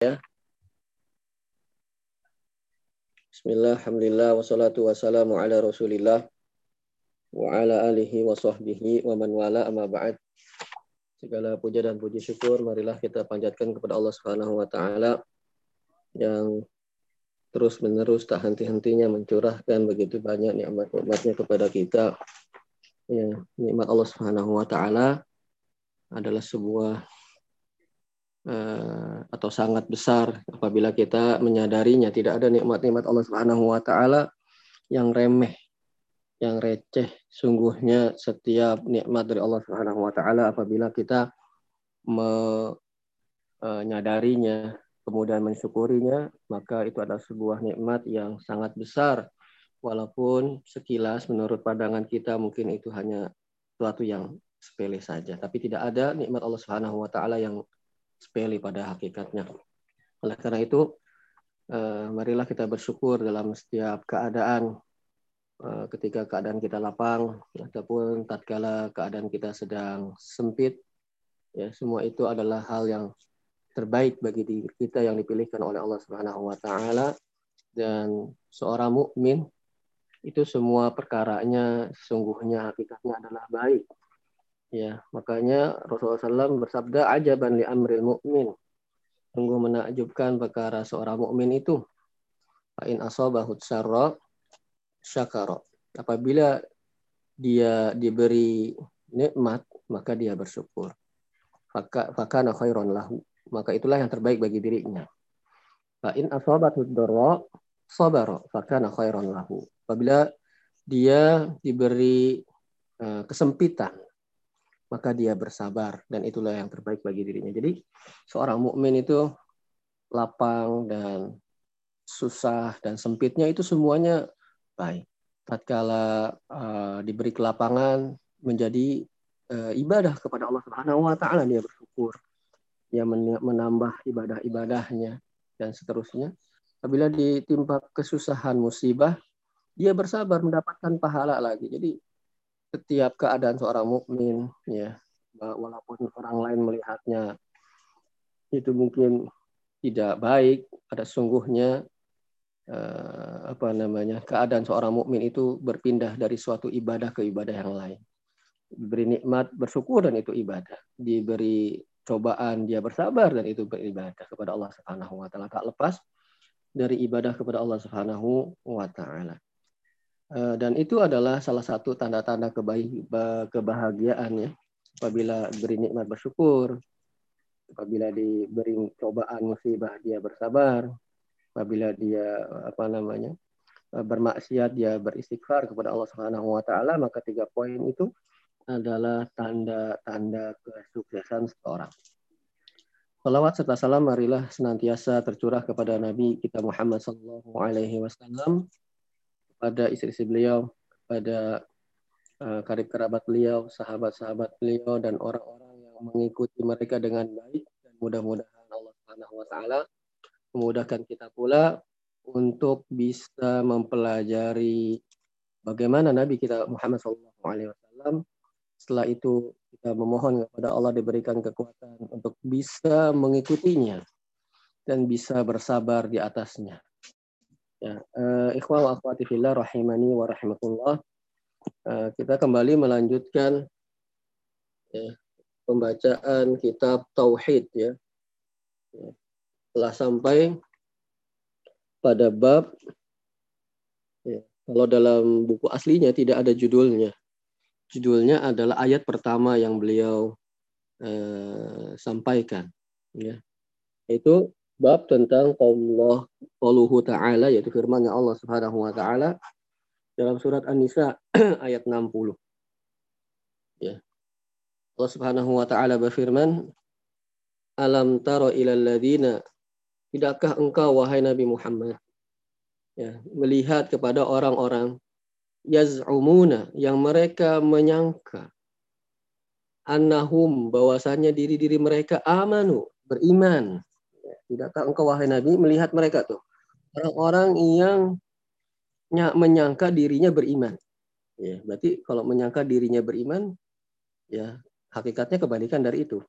ya. Bismillah, alhamdulillah, wassalatu wassalamu ala rasulillah wa ala alihi wa sahbihi wa man wala amma ba'd. Segala puja dan puji syukur marilah kita panjatkan kepada Allah Subhanahu wa taala yang terus menerus tak henti-hentinya mencurahkan begitu banyak nikmat-nikmatnya kepada kita. Ya, nikmat Allah Subhanahu wa taala adalah sebuah atau sangat besar apabila kita menyadarinya. Tidak ada nikmat-nikmat Allah Subhanahu wa taala yang remeh yang receh. Sungguhnya setiap nikmat dari Allah Subhanahu wa taala apabila kita menyadarinya kemudian mensyukurinya maka itu adalah sebuah nikmat yang sangat besar. Walaupun sekilas menurut pandangan kita mungkin itu hanya suatu yang sepele saja. Tapi tidak ada nikmat Allah Subhanahu wa taala yang sepele pada hakikatnya. Oleh karena itu, uh, marilah kita bersyukur dalam setiap keadaan uh, ketika keadaan kita lapang ataupun tatkala keadaan kita sedang sempit. Ya, semua itu adalah hal yang terbaik bagi diri kita yang dipilihkan oleh Allah Subhanahu wa taala dan seorang mukmin itu semua perkaranya sesungguhnya hakikatnya adalah baik Ya, makanya Rasulullah SAW bersabda ajaban li amril mukmin. Sungguh menakjubkan perkara seorang mukmin itu. Fa'in asabahu sarra syakara. Apabila dia diberi nikmat, maka dia bersyukur. Fakana khairan lahu. Maka itulah yang terbaik bagi dirinya. Fa'in asabathu dharra sabara. Fakana khairan lahu. Apabila dia diberi uh, kesempitan, maka dia bersabar dan itulah yang terbaik bagi dirinya. Jadi seorang mukmin itu lapang dan susah dan sempitnya itu semuanya baik. Tatkala uh, diberi kelapangan menjadi uh, ibadah kepada Allah Subhanahu wa taala dia bersyukur. Dia menambah ibadah-ibadahnya dan seterusnya. Apabila ditimpa kesusahan musibah, dia bersabar mendapatkan pahala lagi. Jadi setiap keadaan seorang mukmin ya. Walaupun orang lain melihatnya itu mungkin tidak baik pada sungguhnya eh, apa namanya keadaan seorang mukmin itu berpindah dari suatu ibadah ke ibadah yang lain. Diberi nikmat bersyukur dan itu ibadah. Diberi cobaan dia bersabar dan itu beribadah kepada Allah Subhanahu wa taala. Tak lepas dari ibadah kepada Allah Subhanahu wa taala dan itu adalah salah satu tanda-tanda kebahagiaan ya. Apabila beri nikmat bersyukur, apabila diberi cobaan musibah dia bersabar, apabila dia apa namanya eh, bermaksiat dia beristighfar kepada Allah Subhanahu wa taala maka tiga poin itu adalah tanda-tanda kesuksesan seseorang. Salawat serta salam marilah senantiasa tercurah kepada Nabi kita Muhammad Sallallahu Alaihi Wasallam pada istri-istri beliau, pada uh, karib kerabat beliau, sahabat-sahabat beliau dan orang-orang yang mengikuti mereka dengan baik dan mudah-mudahan Allah Subhanahu wa taala memudahkan kita pula untuk bisa mempelajari bagaimana Nabi kita Muhammad SAW. Setelah itu kita memohon kepada Allah diberikan kekuatan untuk bisa mengikutinya dan bisa bersabar di atasnya. Ya, uh, ikhwah wa akhwati fillah rahimani wa rahimakumullah. Uh, kita kembali melanjutkan ya, pembacaan kitab tauhid ya. ya. Telah sampai pada bab ya, kalau dalam buku aslinya tidak ada judulnya. Judulnya adalah ayat pertama yang beliau uh, sampaikan ya. Itu bab tentang Allah qauluhu ta'ala yaitu firman Allah Subhanahu wa taala dalam surat An-Nisa ayat 60. Ya. Allah Subhanahu wa taala berfirman, "Alam taro ilal ladzina" Tidakkah engkau wahai Nabi Muhammad ya, melihat kepada orang-orang yaz'umuna yang mereka menyangka annahum bahwasanya diri-diri mereka amanu beriman Tidakkah engkau wahai Nabi melihat mereka tuh orang-orang yang menyangka dirinya beriman. Ya, berarti kalau menyangka dirinya beriman, ya hakikatnya kebalikan dari itu.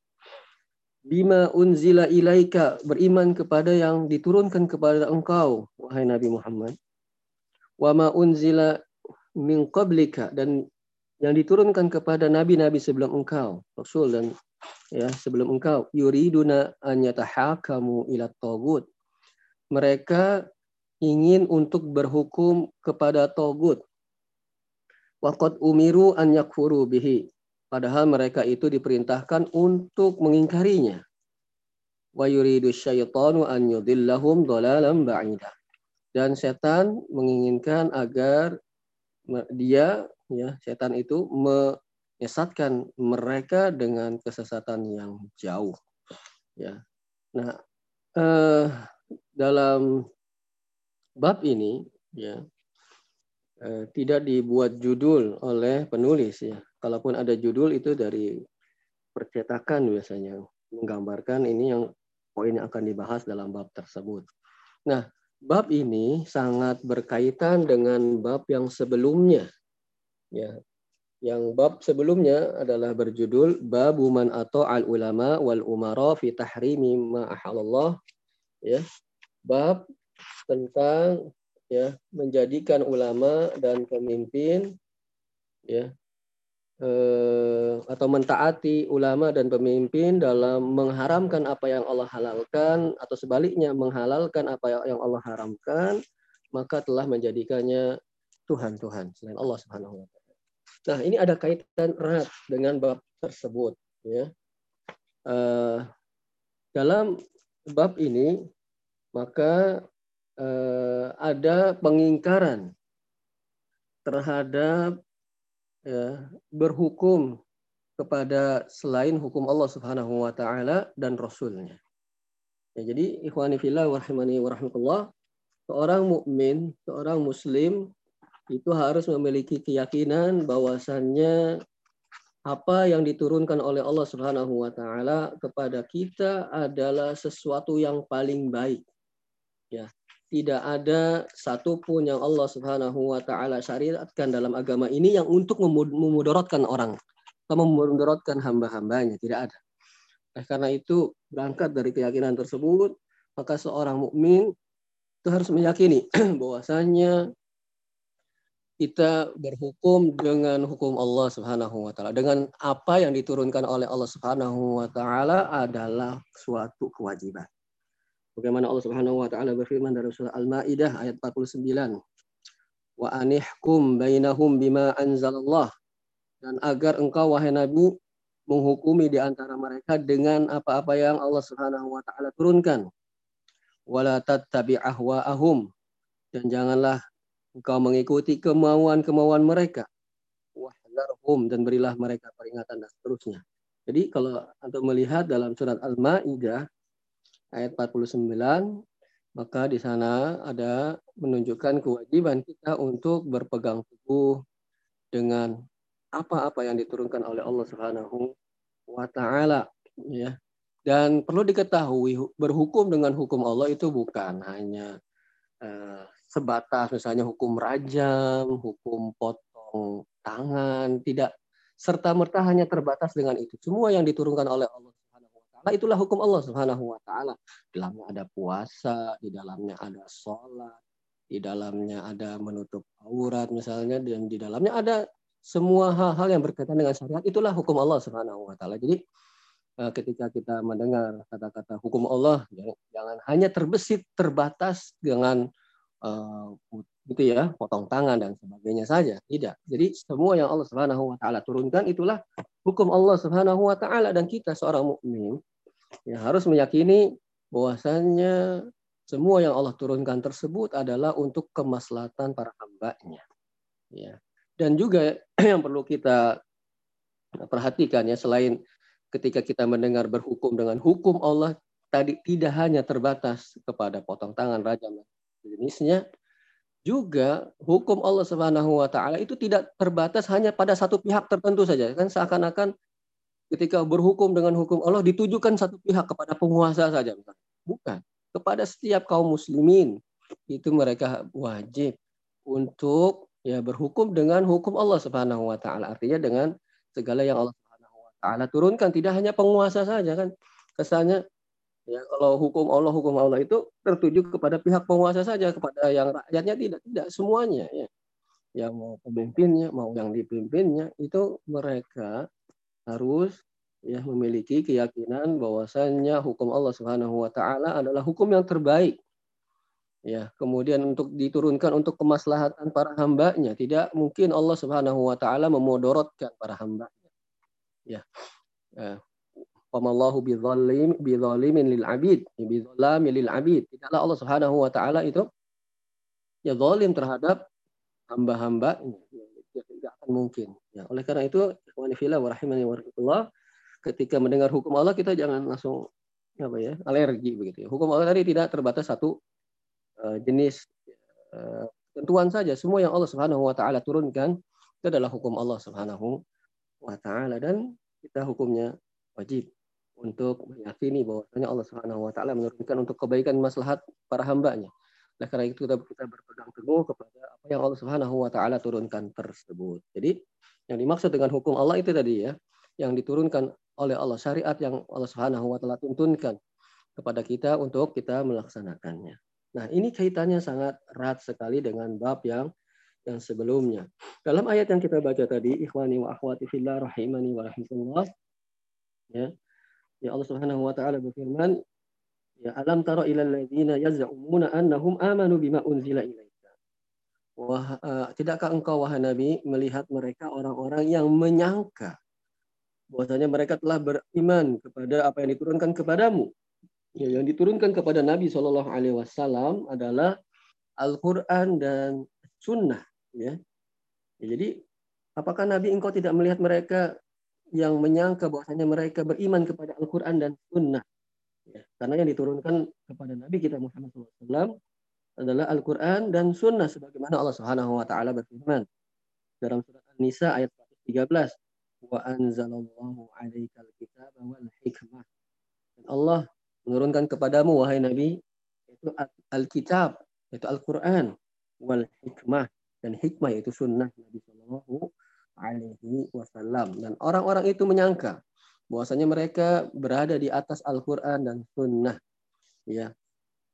bima unzila ilaika beriman kepada yang diturunkan kepada engkau wahai Nabi Muhammad wa ma unzila min qablika dan yang diturunkan kepada nabi-nabi sebelum engkau rasul dan ya sebelum engkau yuriduna an yatahakamu ila tagut mereka ingin untuk berhukum kepada togut waqad umiru an yakfuru bihi Padahal mereka itu diperintahkan untuk mengingkarinya. Wa yuridu syaitanu an yudillahum dhalalan ba'idah. Dan setan menginginkan agar dia ya setan itu menyesatkan mereka dengan kesesatan yang jauh. Ya. Nah, eh, dalam bab ini ya eh, tidak dibuat judul oleh penulis ya kalaupun ada judul itu dari percetakan biasanya menggambarkan ini yang poin yang akan dibahas dalam bab tersebut. Nah, bab ini sangat berkaitan dengan bab yang sebelumnya. Ya. Yang bab sebelumnya adalah berjudul Babu man atau al ulama wal umara fi tahrimi ma ahalallah. Ya. Bab tentang ya menjadikan ulama dan pemimpin ya eh, atau mentaati ulama dan pemimpin dalam mengharamkan apa yang Allah halalkan atau sebaliknya menghalalkan apa yang Allah haramkan maka telah menjadikannya Tuhan Tuhan selain Allah Subhanahu wa taala. Nah, ini ada kaitan erat dengan bab tersebut ya. Eh, dalam bab ini maka eh, ada pengingkaran terhadap ya, berhukum kepada selain hukum Allah Subhanahu wa taala dan rasulnya. Ya, jadi ikhwani fillah wa rahimani wa rahmatullah, seorang mukmin, seorang muslim itu harus memiliki keyakinan bahwasannya apa yang diturunkan oleh Allah Subhanahu wa taala kepada kita adalah sesuatu yang paling baik. Ya, tidak ada satupun yang Allah Subhanahu wa taala syariatkan dalam agama ini yang untuk memudaratkan orang atau memudaratkan hamba-hambanya, tidak ada. Oleh karena itu, berangkat dari keyakinan tersebut, maka seorang mukmin itu harus meyakini bahwasanya kita berhukum dengan hukum Allah Subhanahu wa taala. Dengan apa yang diturunkan oleh Allah Subhanahu wa taala adalah suatu kewajiban. Bagaimana Allah Subhanahu wa taala berfirman dalam surah Al-Maidah ayat 49. Wa anihkum bainahum bima anzalallah. Dan agar engkau wahai Nabi menghukumi di antara mereka dengan apa-apa yang Allah Subhanahu wa taala turunkan. Wala tattabi' ahwa'ahum. Dan janganlah engkau mengikuti kemauan-kemauan mereka. Wahdarhum dan berilah mereka peringatan dan seterusnya. Jadi kalau untuk melihat dalam surat Al-Maidah ayat 49 maka di sana ada menunjukkan kewajiban kita untuk berpegang teguh dengan apa-apa yang diturunkan oleh Allah Subhanahu wa taala ya. Dan perlu diketahui berhukum dengan hukum Allah itu bukan hanya uh, sebatas misalnya hukum rajam, hukum potong tangan, tidak serta merta hanya terbatas dengan itu. Semua yang diturunkan oleh Allah maka itulah hukum Allah Subhanahu wa taala. Di dalamnya ada puasa, di dalamnya ada sholat, di dalamnya ada menutup aurat misalnya dan di dalamnya ada semua hal-hal yang berkaitan dengan syariat itulah hukum Allah Subhanahu wa taala. Jadi eh, ketika kita mendengar kata-kata hukum Allah jangan hanya terbesit terbatas dengan gitu ya potong tangan dan sebagainya saja tidak jadi semua yang Allah Subhanahu wa taala turunkan itulah hukum Allah Subhanahu wa taala dan kita seorang mukmin ya harus meyakini bahwasannya semua yang Allah turunkan tersebut adalah untuk kemaslahatan para hambanya. Ya. Dan juga yang perlu kita perhatikan ya selain ketika kita mendengar berhukum dengan hukum Allah tadi tidak hanya terbatas kepada potong tangan raja jenisnya juga hukum Allah Subhanahu wa taala itu tidak terbatas hanya pada satu pihak tertentu saja. Kan seakan-akan ketika berhukum dengan hukum Allah ditujukan satu pihak kepada penguasa saja bukan. Kepada setiap kaum muslimin. Itu mereka wajib untuk ya berhukum dengan hukum Allah Subhanahu wa taala. Artinya dengan segala yang Allah Subhanahu wa taala turunkan. Tidak hanya penguasa saja kan. Kesannya ya kalau hukum Allah hukum Allah itu tertuju kepada pihak penguasa saja kepada yang rakyatnya tidak tidak semuanya ya yang mau pemimpinnya mau yang dipimpinnya itu mereka harus ya memiliki keyakinan bahwasannya hukum Allah Subhanahu wa taala adalah hukum yang terbaik. Ya, kemudian untuk diturunkan untuk kemaslahatan para hambanya, tidak mungkin Allah Subhanahu wa taala memodorotkan para hambanya. Ya. ya. Wamallahu bidzallim bidzalimin lil abid, bidzalamin lil abid. Tidaklah Allah Subhanahu wa taala itu ya zalim terhadap hamba-hambanya. Ya, tidak akan mungkin. Ya, oleh karena itu, ikhwani fillah wa rahimani wa ketika mendengar hukum Allah kita jangan langsung apa ya alergi begitu ya. Hukum Allah tadi tidak terbatas satu uh, jenis uh, tentuan saja. Semua yang Allah Subhanahu wa taala turunkan itu adalah hukum Allah Subhanahu wa taala dan kita hukumnya wajib untuk meyakini bahwasanya Allah Subhanahu wa taala menurunkan untuk kebaikan maslahat para hambanya. Oleh karena itu kita, kita berpegang teguh kepada apa yang Allah Subhanahu wa taala turunkan tersebut. Jadi yang dimaksud dengan hukum Allah itu tadi ya, yang diturunkan oleh Allah, syariat yang Allah Subhanahu wa taala tuntunkan kepada kita untuk kita melaksanakannya. Nah, ini kaitannya sangat erat sekali dengan bab yang yang sebelumnya. Dalam ayat yang kita baca tadi, ikhwani wa akhwati fillah rahimani wa rahmatullah. Ya. Ya Allah Subhanahu wa taala berfirman, ya alam tara ilal ladzina yaz'umuna annahum amanu bima unzila ilaika. Wah, uh, tidakkah engkau wahai Nabi melihat mereka orang-orang yang menyangka bahwasanya mereka telah beriman kepada apa yang diturunkan kepadamu. Ya, yang diturunkan kepada Nabi Shallallahu Alaihi Wasallam adalah Al-Quran dan Sunnah. Ya. ya. Jadi, apakah Nabi engkau tidak melihat mereka yang menyangka bahwasanya mereka beriman kepada Al-Quran dan Sunnah? Ya. Karena yang diturunkan kepada Nabi kita Muhammad SAW adalah Al-Quran dan Sunnah sebagaimana Allah Subhanahu Wa Taala berfirman dalam surat An-Nisa ayat 13 wa anzalallahu alaikal kitab wal hikmah. Dan Allah menurunkan kepadamu wahai Nabi itu Alkitab, itu Al-Qur'an wal hikmah dan hikmah yaitu sunnah Nabi Shallallahu alaihi wasallam. Dan orang-orang itu menyangka bahwasanya mereka berada di atas Al-Qur'an dan sunnah. Ya.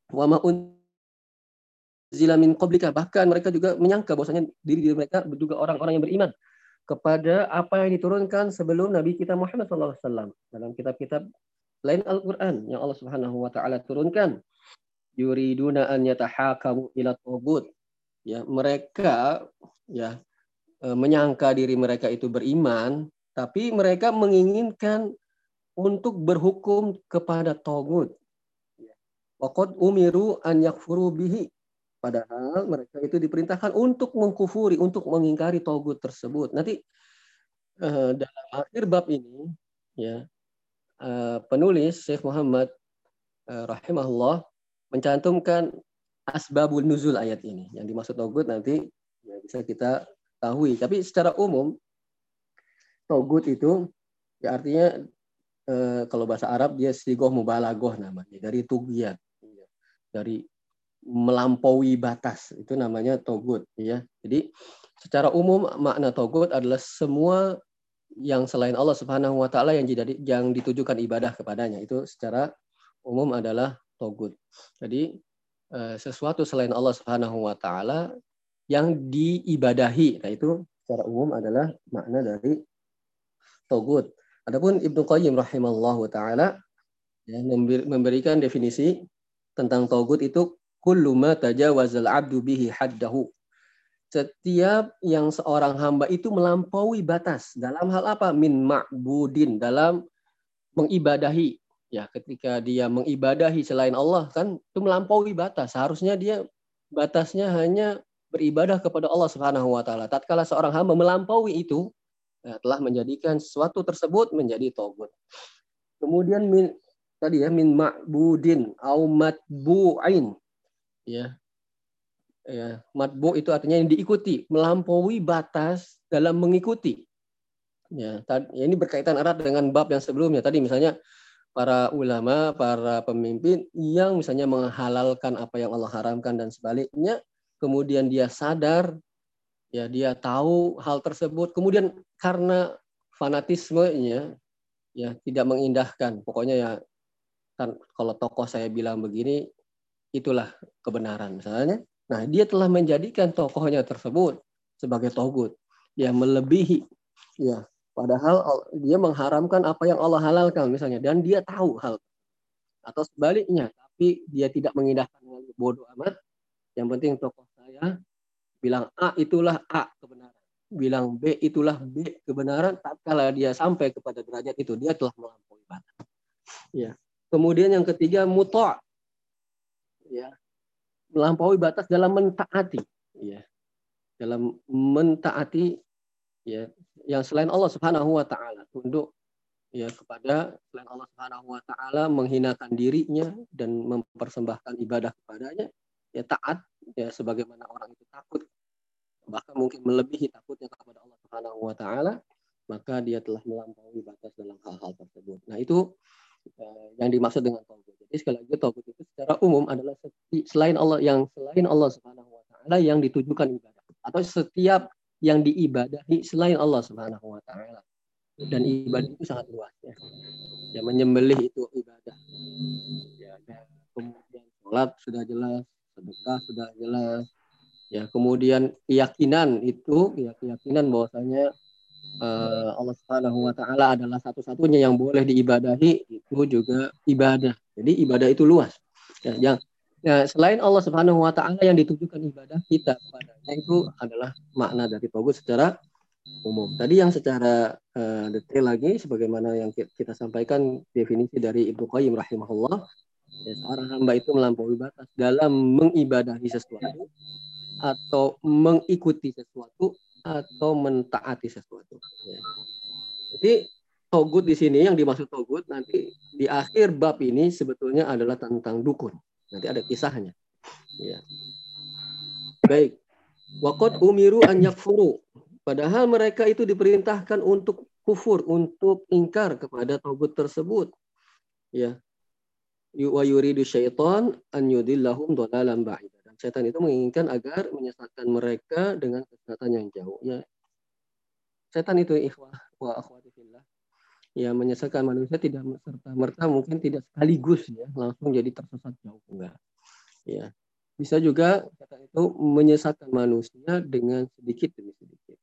Wa ma unzila min qablika bahkan mereka juga menyangka bahwasanya diri diri mereka juga orang-orang yang beriman kepada apa yang diturunkan sebelum Nabi kita Muhammad SAW dalam kitab-kitab lain Al-Quran yang Allah Subhanahu Wa Taala turunkan. Yuriduna an yatahakamu ila togut. Ya, mereka ya menyangka diri mereka itu beriman, tapi mereka menginginkan untuk berhukum kepada togut. Waqad umiru an yakfuru bihi Padahal mereka itu diperintahkan untuk mengkufuri, untuk mengingkari togut tersebut. Nanti uh, dalam akhir bab ini, ya uh, penulis Syekh Muhammad uh, rahimahullah mencantumkan asbabul nuzul ayat ini. Yang dimaksud togut nanti ya bisa kita tahu. Tapi secara umum togut itu ya artinya uh, kalau bahasa Arab dia sigoh mubalagoh namanya dari tugian dari melampaui batas itu namanya togut ya jadi secara umum makna togut adalah semua yang selain Allah Subhanahu wa taala yang yang ditujukan ibadah kepadanya. Itu secara umum adalah togut. Jadi eh, sesuatu selain Allah Subhanahu wa taala yang diibadahi nah itu secara umum adalah makna dari togut adapun Ibnu Qayyim rahimallahu taala ya, memberikan definisi tentang togut itu kullu ma tajawazal abdu bihi haddahu. Setiap yang seorang hamba itu melampaui batas dalam hal apa? Min ma'budin dalam mengibadahi. Ya, ketika dia mengibadahi selain Allah kan itu melampaui batas. Seharusnya dia batasnya hanya beribadah kepada Allah Subhanahu wa taala. Tatkala seorang hamba melampaui itu ya, telah menjadikan sesuatu tersebut menjadi togut. Kemudian min tadi ya min ma'budin au matbu'in ya ya matbu itu artinya yang diikuti melampaui batas dalam mengikuti ya, ya ini berkaitan erat dengan bab yang sebelumnya tadi misalnya para ulama para pemimpin yang misalnya menghalalkan apa yang Allah haramkan dan sebaliknya kemudian dia sadar ya dia tahu hal tersebut. Kemudian karena fanatismenya ya tidak mengindahkan. Pokoknya ya kan kalau tokoh saya bilang begini itulah kebenaran misalnya. Nah dia telah menjadikan tokohnya tersebut sebagai togut. Yang melebihi ya. Padahal dia mengharamkan apa yang Allah halalkan misalnya dan dia tahu hal. Atau sebaliknya tapi dia tidak mengindahkan bodoh amat. Yang penting tokoh saya bilang A itulah A kebenaran bilang B itulah B kebenaran tak kala dia sampai kepada derajat itu dia telah melampaui batas ya Kemudian yang ketiga muta. Ya. Melampaui batas dalam mentaati, ya. Dalam mentaati ya yang selain Allah Subhanahu wa taala tunduk ya kepada selain Allah Subhanahu wa taala menghinakan dirinya dan mempersembahkan ibadah kepadanya ya taat ya sebagaimana orang itu takut bahkan mungkin melebihi takutnya kepada Allah Subhanahu wa taala maka dia telah melampaui batas dalam hal-hal tersebut. Nah, itu uh, yang dimaksud dengan tauhid. Jadi sekali lagi tauhid itu secara umum adalah selain Allah yang selain Allah Subhanahu wa taala yang ditujukan ibadah atau setiap yang diibadahi selain Allah Subhanahu wa taala. Dan ibadah itu sangat luas ya. Ya menyembelih itu ibadah. Ya, kemudian sholat sudah jelas, sedekah sudah jelas. Ya, kemudian keyakinan itu ya keyakinan bahwasanya uh, Allah Subhanahu wa taala adalah satu-satunya yang boleh diibadahi itu juga ibadah. Jadi ibadah itu luas. Ya, yang ya, selain Allah Subhanahu wa taala yang ditujukan ibadah kita kepadanya itu adalah makna dari tauhid secara umum. Tadi yang secara uh, detail lagi sebagaimana yang kita sampaikan definisi dari Ibnu Qayyim rahimahullah ya, seorang hamba itu melampaui batas dalam mengibadahi sesuatu atau mengikuti sesuatu atau mentaati sesuatu. Ya. Jadi togut di sini yang dimaksud togut nanti di akhir bab ini sebetulnya adalah tentang dukun. Nanti ada kisahnya. Ya. Baik. Wakot umiru an yakfuru. Padahal mereka itu diperintahkan untuk kufur, untuk ingkar kepada togut tersebut. Ya. Wa yuridu syaitan an yudillahum dhalalan ba'id setan itu menginginkan agar menyesatkan mereka dengan kesesatan yang jauh. Ya, setan itu ikhwah wa akhwati fillah. Ya, menyesatkan manusia tidak serta merta mungkin tidak sekaligus ya langsung jadi tersesat jauh enggak. Ya. Bisa juga setan itu menyesatkan manusia dengan sedikit demi sedikit.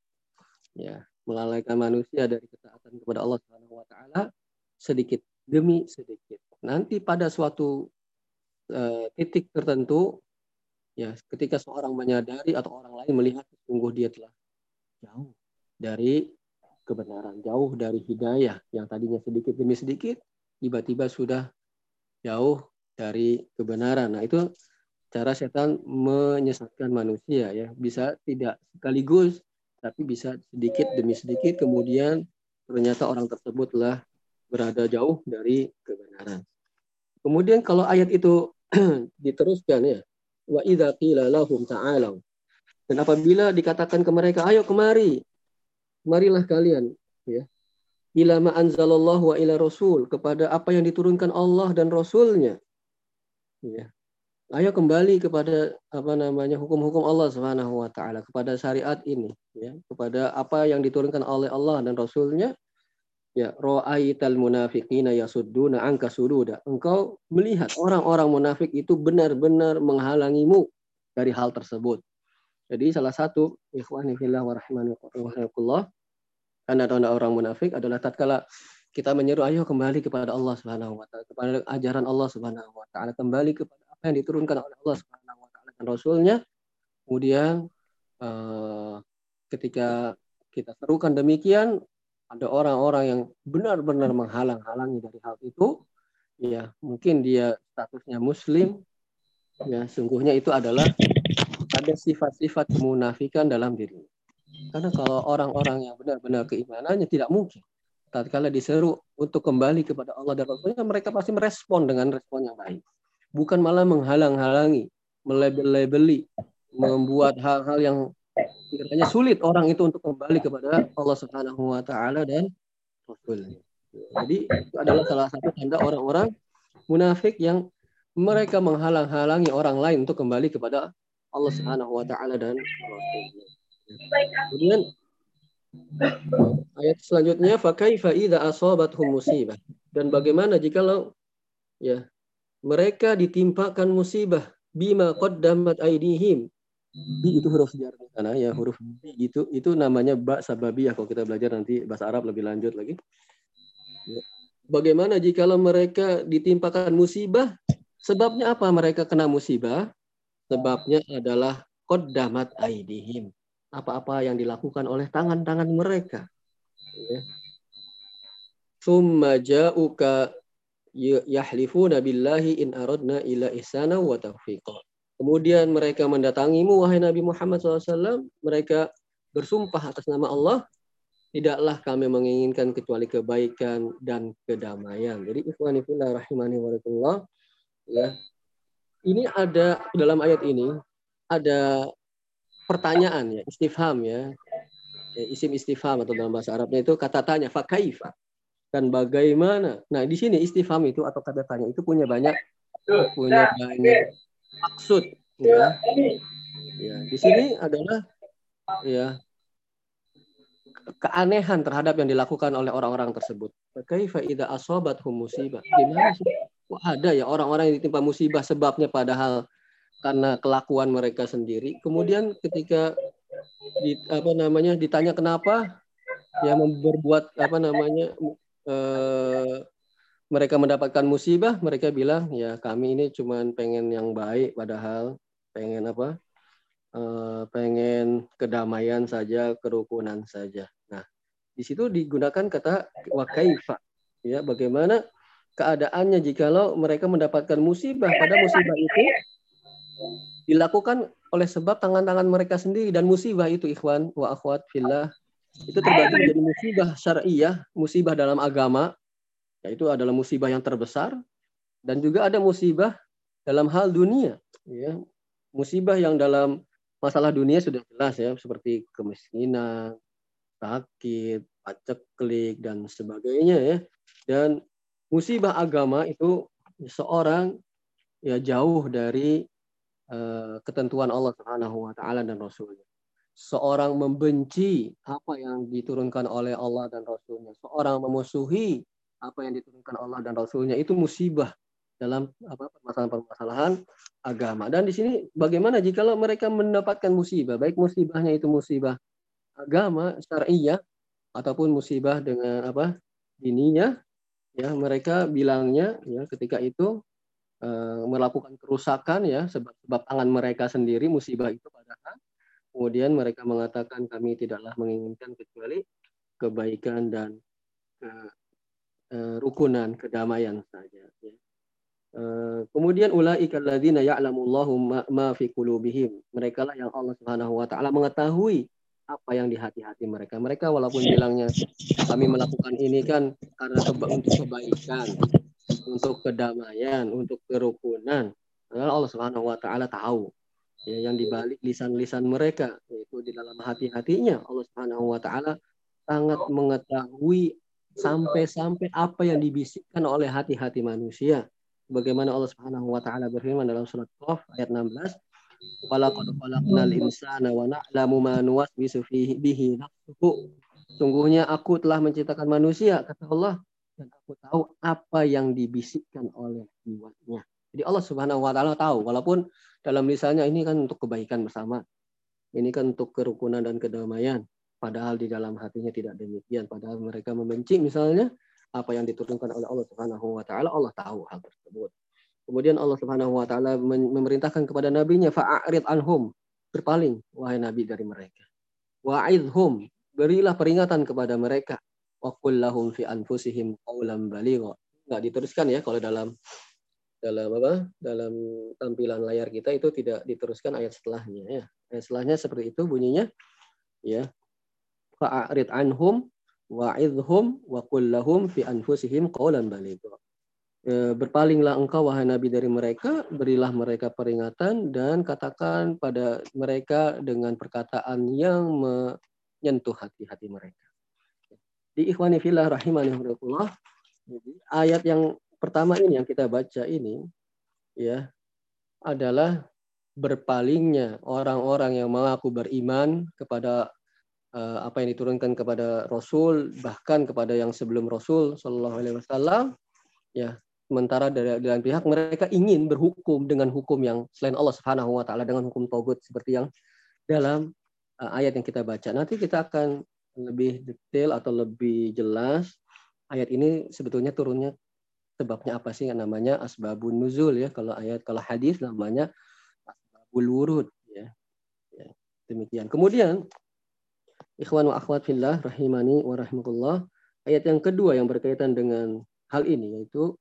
Ya, melalaikan manusia dari ketaatan kepada Allah Subhanahu wa taala sedikit demi sedikit. Nanti pada suatu uh, titik tertentu Ya, ketika seorang menyadari atau orang lain melihat sungguh dia telah jauh dari kebenaran, jauh dari hidayah yang tadinya sedikit demi sedikit tiba-tiba sudah jauh dari kebenaran. Nah, itu cara setan menyesatkan manusia ya. Bisa tidak sekaligus tapi bisa sedikit demi sedikit kemudian ternyata orang tersebut telah berada jauh dari kebenaran. Kemudian kalau ayat itu diteruskan ya, wa idza qila lahum ta'alu. Dan apabila dikatakan ke mereka ayo kemari marilah kalian ya. Ila ma anzalallahu wa ila rasul kepada apa yang diturunkan Allah dan rasulnya. Ya. Ayo kembali kepada apa namanya hukum-hukum Allah Subhanahu wa taala kepada syariat ini ya. Kepada apa yang diturunkan oleh Allah dan rasulnya ya ra'aital munafiqina yasudduna anka sududa. Engkau melihat orang-orang munafik itu benar-benar menghalangimu dari hal tersebut. Jadi salah satu ikhwani fillah wa rahimakumullah tanda-tanda orang munafik adalah tatkala kita menyeru ayo kembali kepada Allah Subhanahu wa taala kepada ajaran Allah Subhanahu wa taala kembali kepada apa yang diturunkan oleh Allah Subhanahu wa taala dan rasulnya. Kemudian uh, ketika kita serukan demikian ada orang-orang yang benar-benar menghalang-halangi dari hal itu, ya mungkin dia statusnya muslim, ya sungguhnya itu adalah ada sifat-sifat kemunafikan dalam diri. Karena kalau orang-orang yang benar-benar keimanannya tidak mungkin. Tatkala diseru untuk kembali kepada Allah dan Rasulnya, mereka pasti merespon dengan respon yang baik. Bukan malah menghalang-halangi, melebel-lebeli, membuat hal-hal yang kiranya sulit orang itu untuk kembali kepada Allah Subhanahu wa taala dan Rasul. Jadi itu adalah salah satu tanda orang-orang munafik yang mereka menghalang-halangi orang lain untuk kembali kepada Allah Subhanahu wa taala dan Rasulnya. Kemudian ayat selanjutnya fa kaifa idza asabathum musibah dan bagaimana jika ya mereka ditimpakan musibah bima qaddamat aidihim bi itu huruf jar di sana ya huruf bi itu itu namanya ba sababiyah kalau kita belajar nanti bahasa Arab lebih lanjut lagi ya. bagaimana jika mereka ditimpakan musibah sebabnya apa mereka kena musibah sebabnya adalah qaddamat aidihim apa-apa yang dilakukan oleh tangan-tangan mereka ya. Summa ja'uka yahlifuna billahi in aradna ila ihsana wa taufiqa. Kemudian mereka mendatangimu wahai Nabi Muhammad SAW. Mereka bersumpah atas nama Allah. Tidaklah kami menginginkan kecuali kebaikan dan kedamaian. Jadi ikhwani fillah rahimani wa ya. Ini ada dalam ayat ini ada pertanyaan ya, istifham ya. ya isim istifham atau dalam bahasa Arabnya itu kata tanya fakaifa dan bagaimana. Nah, di sini istifham itu atau kata tanya itu punya banyak punya banyak maksud ya. Ya, di sini adalah ya keanehan terhadap yang dilakukan oleh orang-orang tersebut. Kaifa idza asabathum musibah? Gimana sih? Wah, ada ya orang-orang yang ditimpa musibah sebabnya padahal karena kelakuan mereka sendiri. Kemudian ketika di, apa namanya ditanya kenapa ya berbuat apa namanya eh, mereka mendapatkan musibah, mereka bilang ya kami ini cuma pengen yang baik, padahal pengen apa? Eh, pengen kedamaian saja, kerukunan saja. Nah, di situ digunakan kata wakaifa, ya bagaimana keadaannya jikalau mereka mendapatkan musibah, pada musibah itu dilakukan oleh sebab tangan-tangan mereka sendiri dan musibah itu ikhwan wa akhwat fillah itu terbagi menjadi musibah syariah, musibah dalam agama, yaitu adalah musibah yang terbesar, dan juga ada musibah dalam hal dunia. Ya. Musibah yang dalam masalah dunia sudah jelas ya, seperti kemiskinan, sakit, paceklik, dan sebagainya ya. Dan musibah agama itu seorang ya jauh dari uh, ketentuan Allah Subhanahu wa taala dan rasulnya seorang membenci apa yang diturunkan oleh Allah dan Rasulnya, seorang memusuhi apa yang diturunkan Allah dan Rasulnya itu musibah dalam apa permasalahan-permasalahan agama. Dan di sini bagaimana jika mereka mendapatkan musibah, baik musibahnya itu musibah agama syariah ataupun musibah dengan apa dininya, ya mereka bilangnya ya ketika itu uh, melakukan kerusakan ya sebab sebab tangan mereka sendiri musibah itu padahal Kemudian mereka mengatakan kami tidaklah menginginkan kecuali kebaikan dan kerukunan, kedamaian saja. Ya. Uh, kemudian ulaika alladzina ya'lamullahu ma, ma fi qulubihim. Mereka lah yang Allah Subhanahu wa taala mengetahui apa yang di hati-hati mereka. Mereka walaupun bilangnya kami melakukan ini kan karena keba untuk kebaikan, untuk kedamaian, untuk kerukunan. Allah Subhanahu wa taala tahu ya yang dibalik lisan-lisan mereka yaitu di dalam hati-hatinya Allah Subhanahu wa taala sangat mengetahui sampai-sampai apa yang dibisikkan oleh hati-hati manusia bagaimana Allah Subhanahu wa taala berfirman dalam surat Qaf ayat 16 Walaqad khalaqnal insana wa na'lamu ma nuwaswisu fihi bihi nafsuhu Sungguhnya aku telah menciptakan manusia kata Allah dan aku tahu apa yang dibisikkan oleh jiwanya. Jadi Allah Subhanahu wa taala tahu walaupun dalam lisannya ini kan untuk kebaikan bersama. Ini kan untuk kerukunan dan kedamaian. Padahal di dalam hatinya tidak demikian. Padahal mereka membenci misalnya apa yang diturunkan oleh Allah Subhanahu wa taala, Allah tahu hal tersebut. Kemudian Allah Subhanahu wa taala memerintahkan kepada nabinya fa'arid anhum, berpaling wahai nabi dari mereka. Wa'idhum, berilah peringatan kepada mereka. Wa lahum fi anfusihim qawlan baligha. Enggak diteruskan ya kalau dalam dalam apa dalam tampilan layar kita itu tidak diteruskan ayat setelahnya ya ayat setelahnya seperti itu bunyinya ya fa'arid anhum wa'idhum wa qul lahum fi anfusihim qawlan baligha e, berpalinglah engkau wahai nabi dari mereka berilah mereka peringatan dan katakan pada mereka dengan perkataan yang menyentuh hati-hati mereka. Di ikhwani fillah rahimani ayat yang pertama ini yang kita baca ini ya adalah berpalingnya orang-orang yang mengaku beriman kepada apa yang diturunkan kepada Rasul bahkan kepada yang sebelum Rasul Shallallahu Alaihi Wasallam ya sementara dari dalam pihak mereka ingin berhukum dengan hukum yang selain Allah Subhanahu wa taala dengan hukum togut seperti yang dalam uh, ayat yang kita baca. Nanti kita akan lebih detail atau lebih jelas ayat ini sebetulnya turunnya sebabnya apa sih yang namanya asbabun nuzul ya kalau ayat kalau hadis namanya asbabul wurud ya. ya demikian kemudian ikhwan wa akhwat fillah rahimani wa rahmatullah ayat yang kedua yang berkaitan dengan hal ini yaitu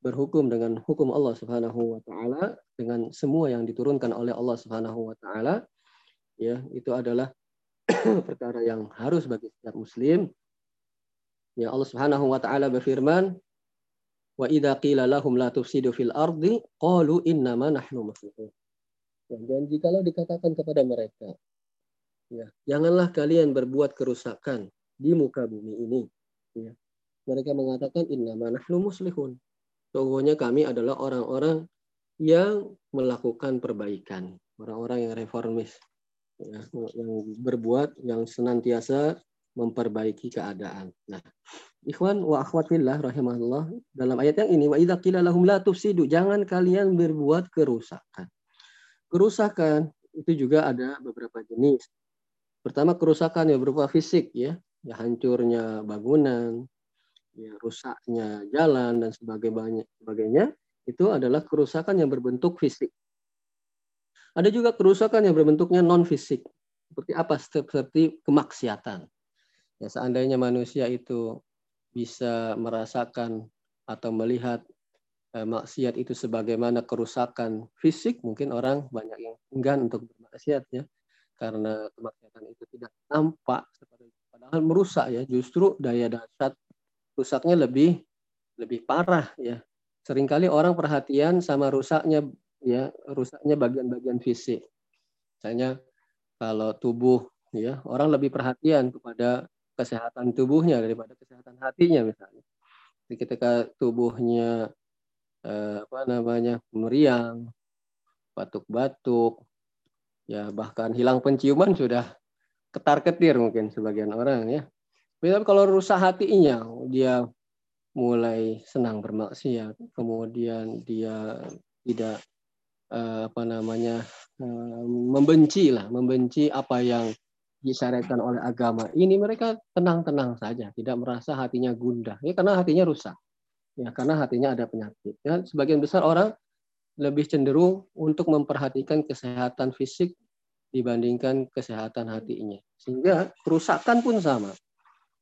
berhukum dengan hukum Allah Subhanahu wa taala dengan semua yang diturunkan oleh Allah Subhanahu wa taala ya itu adalah perkara yang harus bagi setiap muslim ya Allah Subhanahu wa taala berfirman Wa idza qila lahum la tufsidu fil ardi qalu innama nahnu muslihun. Ya, dan jikalau dikatakan kepada mereka, ya, janganlah kalian berbuat kerusakan di muka bumi ini. Ya. Mereka mengatakan innama nahnu muslihun. Sungguhnya kami adalah orang-orang yang melakukan perbaikan, orang-orang yang reformis, ya, yang berbuat, yang senantiasa memperbaiki keadaan. Nah, ikhwan wa akhwatillah rahimahullah dalam ayat yang ini wa idza qila lahum la tufsidu jangan kalian berbuat kerusakan. Kerusakan itu juga ada beberapa jenis. Pertama kerusakan yang berupa fisik ya, ya hancurnya bangunan, ya rusaknya jalan dan sebagainya itu adalah kerusakan yang berbentuk fisik. Ada juga kerusakan yang berbentuknya non fisik. Seperti apa? Seperti kemaksiatan. Ya, seandainya manusia itu bisa merasakan atau melihat eh, maksiat itu sebagaimana kerusakan fisik, mungkin orang banyak yang enggan untuk bermaksiat ya, karena kemaksiatan itu tidak nampak padahal merusak ya, justru daya dasar rusaknya lebih lebih parah ya. Seringkali orang perhatian sama rusaknya ya, rusaknya bagian-bagian fisik. Misalnya kalau tubuh ya, orang lebih perhatian kepada kesehatan tubuhnya daripada kesehatan hatinya misalnya. Ketika tubuhnya eh, apa namanya meriang, batuk-batuk, ya bahkan hilang penciuman sudah ketar-ketir mungkin sebagian orang ya. Tapi kalau rusak hatinya, dia mulai senang bermaksiat, kemudian dia tidak eh, apa namanya eh, membenci lah, membenci apa yang disyariatkan oleh agama ini mereka tenang-tenang saja, tidak merasa hatinya gundah. Ya karena hatinya rusak. Ya karena hatinya ada penyakit. Ya, sebagian besar orang lebih cenderung untuk memperhatikan kesehatan fisik dibandingkan kesehatan hatinya. Sehingga kerusakan pun sama.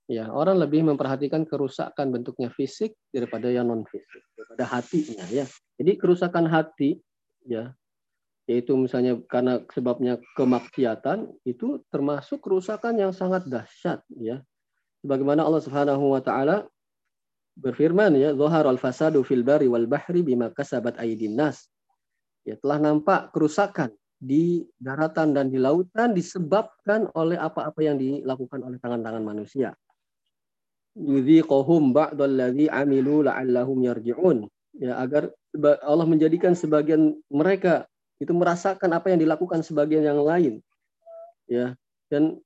Ya, orang lebih memperhatikan kerusakan bentuknya fisik daripada yang non fisik, daripada hatinya ya. Jadi kerusakan hati ya yaitu misalnya karena sebabnya kemaksiatan itu termasuk kerusakan yang sangat dahsyat ya sebagaimana Allah Subhanahu wa taala berfirman ya zahar al fasadu fil bari wal bahri bima kasabat aydin nas. Ya telah nampak kerusakan di daratan dan di lautan disebabkan oleh apa-apa yang dilakukan oleh tangan-tangan manusia. Yudhiquhum ba'dalladzi amilu la'allahum yarji'un. Ya agar Allah menjadikan sebagian mereka itu merasakan apa yang dilakukan sebagian yang lain. Ya dan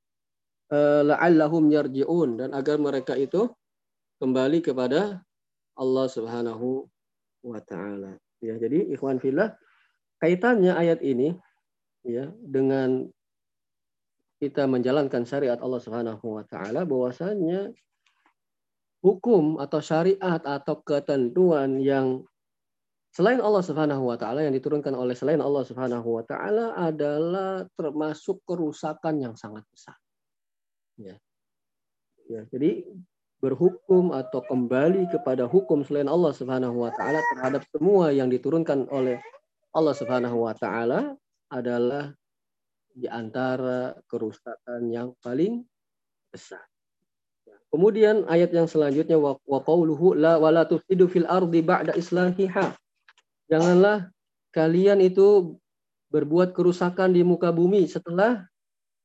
eh, la'allahum yarji'un. Dan agar mereka itu kembali kepada Allah Subhanahu wa taala ya jadi ikhwan fillah kaitannya ayat ini ya dengan kita menjalankan syariat Allah Subhanahu wa taala bahwasanya hukum atau syariat atau ketentuan yang Selain Allah Subhanahu wa taala yang diturunkan oleh selain Allah Subhanahu wa taala adalah termasuk kerusakan yang sangat besar. Ya. Ya, jadi berhukum atau kembali kepada hukum selain Allah Subhanahu wa taala terhadap semua yang diturunkan oleh Allah Subhanahu wa taala adalah di antara kerusakan yang paling besar. Ya. Kemudian ayat yang selanjutnya wa qauluhu la wala tufsidu fil ardi ba'da islahiha Janganlah kalian itu berbuat kerusakan di muka bumi setelah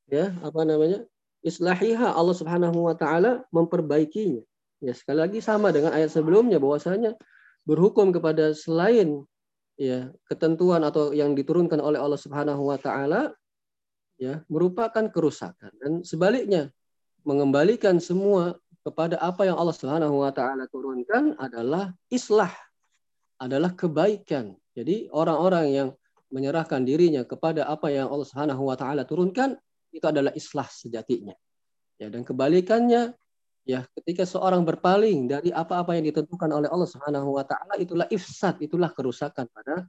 ya apa namanya islahiha Allah Subhanahu wa taala memperbaikinya. Ya sekali lagi sama dengan ayat sebelumnya bahwasanya berhukum kepada selain ya ketentuan atau yang diturunkan oleh Allah Subhanahu wa taala ya merupakan kerusakan dan sebaliknya mengembalikan semua kepada apa yang Allah Subhanahu wa taala turunkan adalah islah adalah kebaikan. Jadi orang-orang yang menyerahkan dirinya kepada apa yang Allah Subhanahu wa taala turunkan itu adalah islah sejatinya. Ya dan kebalikannya ya ketika seorang berpaling dari apa-apa yang ditentukan oleh Allah Subhanahu wa taala itulah ifsad, itulah kerusakan pada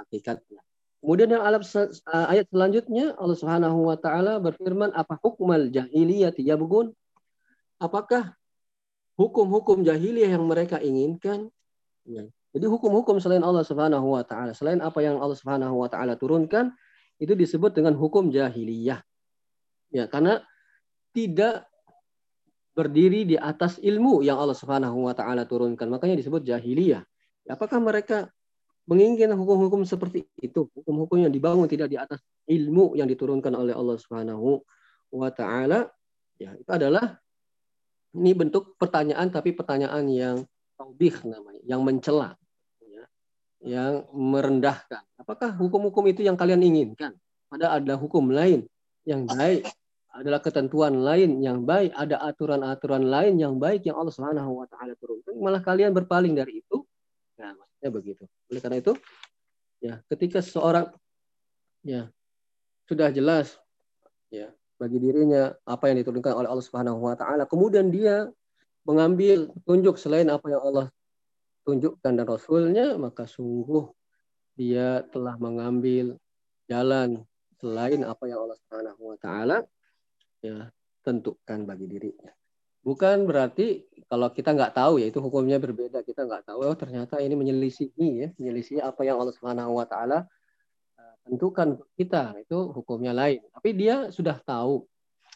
hakikatnya. Kemudian yang ayat selanjutnya Allah Subhanahu wa taala berfirman apa hukmal jahiliyah yabghun? Apakah hukum-hukum jahiliyah yang mereka inginkan? Ya. Jadi hukum-hukum selain Allah Subhanahu wa taala, selain apa yang Allah Subhanahu wa taala turunkan, itu disebut dengan hukum jahiliyah. Ya, karena tidak berdiri di atas ilmu yang Allah Subhanahu wa taala turunkan. Makanya disebut jahiliyah. Apakah mereka menginginkan hukum-hukum seperti itu? Hukum-hukum yang dibangun tidak di atas ilmu yang diturunkan oleh Allah Subhanahu wa taala. Ya, itu adalah ini bentuk pertanyaan tapi pertanyaan yang taubih namanya, yang mencela yang merendahkan. Apakah hukum-hukum itu yang kalian inginkan? Ada ada hukum lain yang baik, adalah ketentuan lain yang baik, ada aturan-aturan lain yang baik yang Allah Subhanahu wa taala turunkan. Malah kalian berpaling dari itu. Nah, maksudnya begitu. Oleh karena itu, ya, ketika seseorang ya sudah jelas ya bagi dirinya apa yang diturunkan oleh Allah Subhanahu wa taala, kemudian dia mengambil tunjuk selain apa yang Allah tunjukkan dan Rasulnya, maka sungguh dia telah mengambil jalan selain apa yang Allah Subhanahu wa taala ya tentukan bagi dirinya. Bukan berarti kalau kita nggak tahu ya itu hukumnya berbeda, kita nggak tahu oh ternyata ini menyelisihi ya, menyelisihi apa yang Allah Subhanahu wa taala eh, tentukan kita, itu hukumnya lain. Tapi dia sudah tahu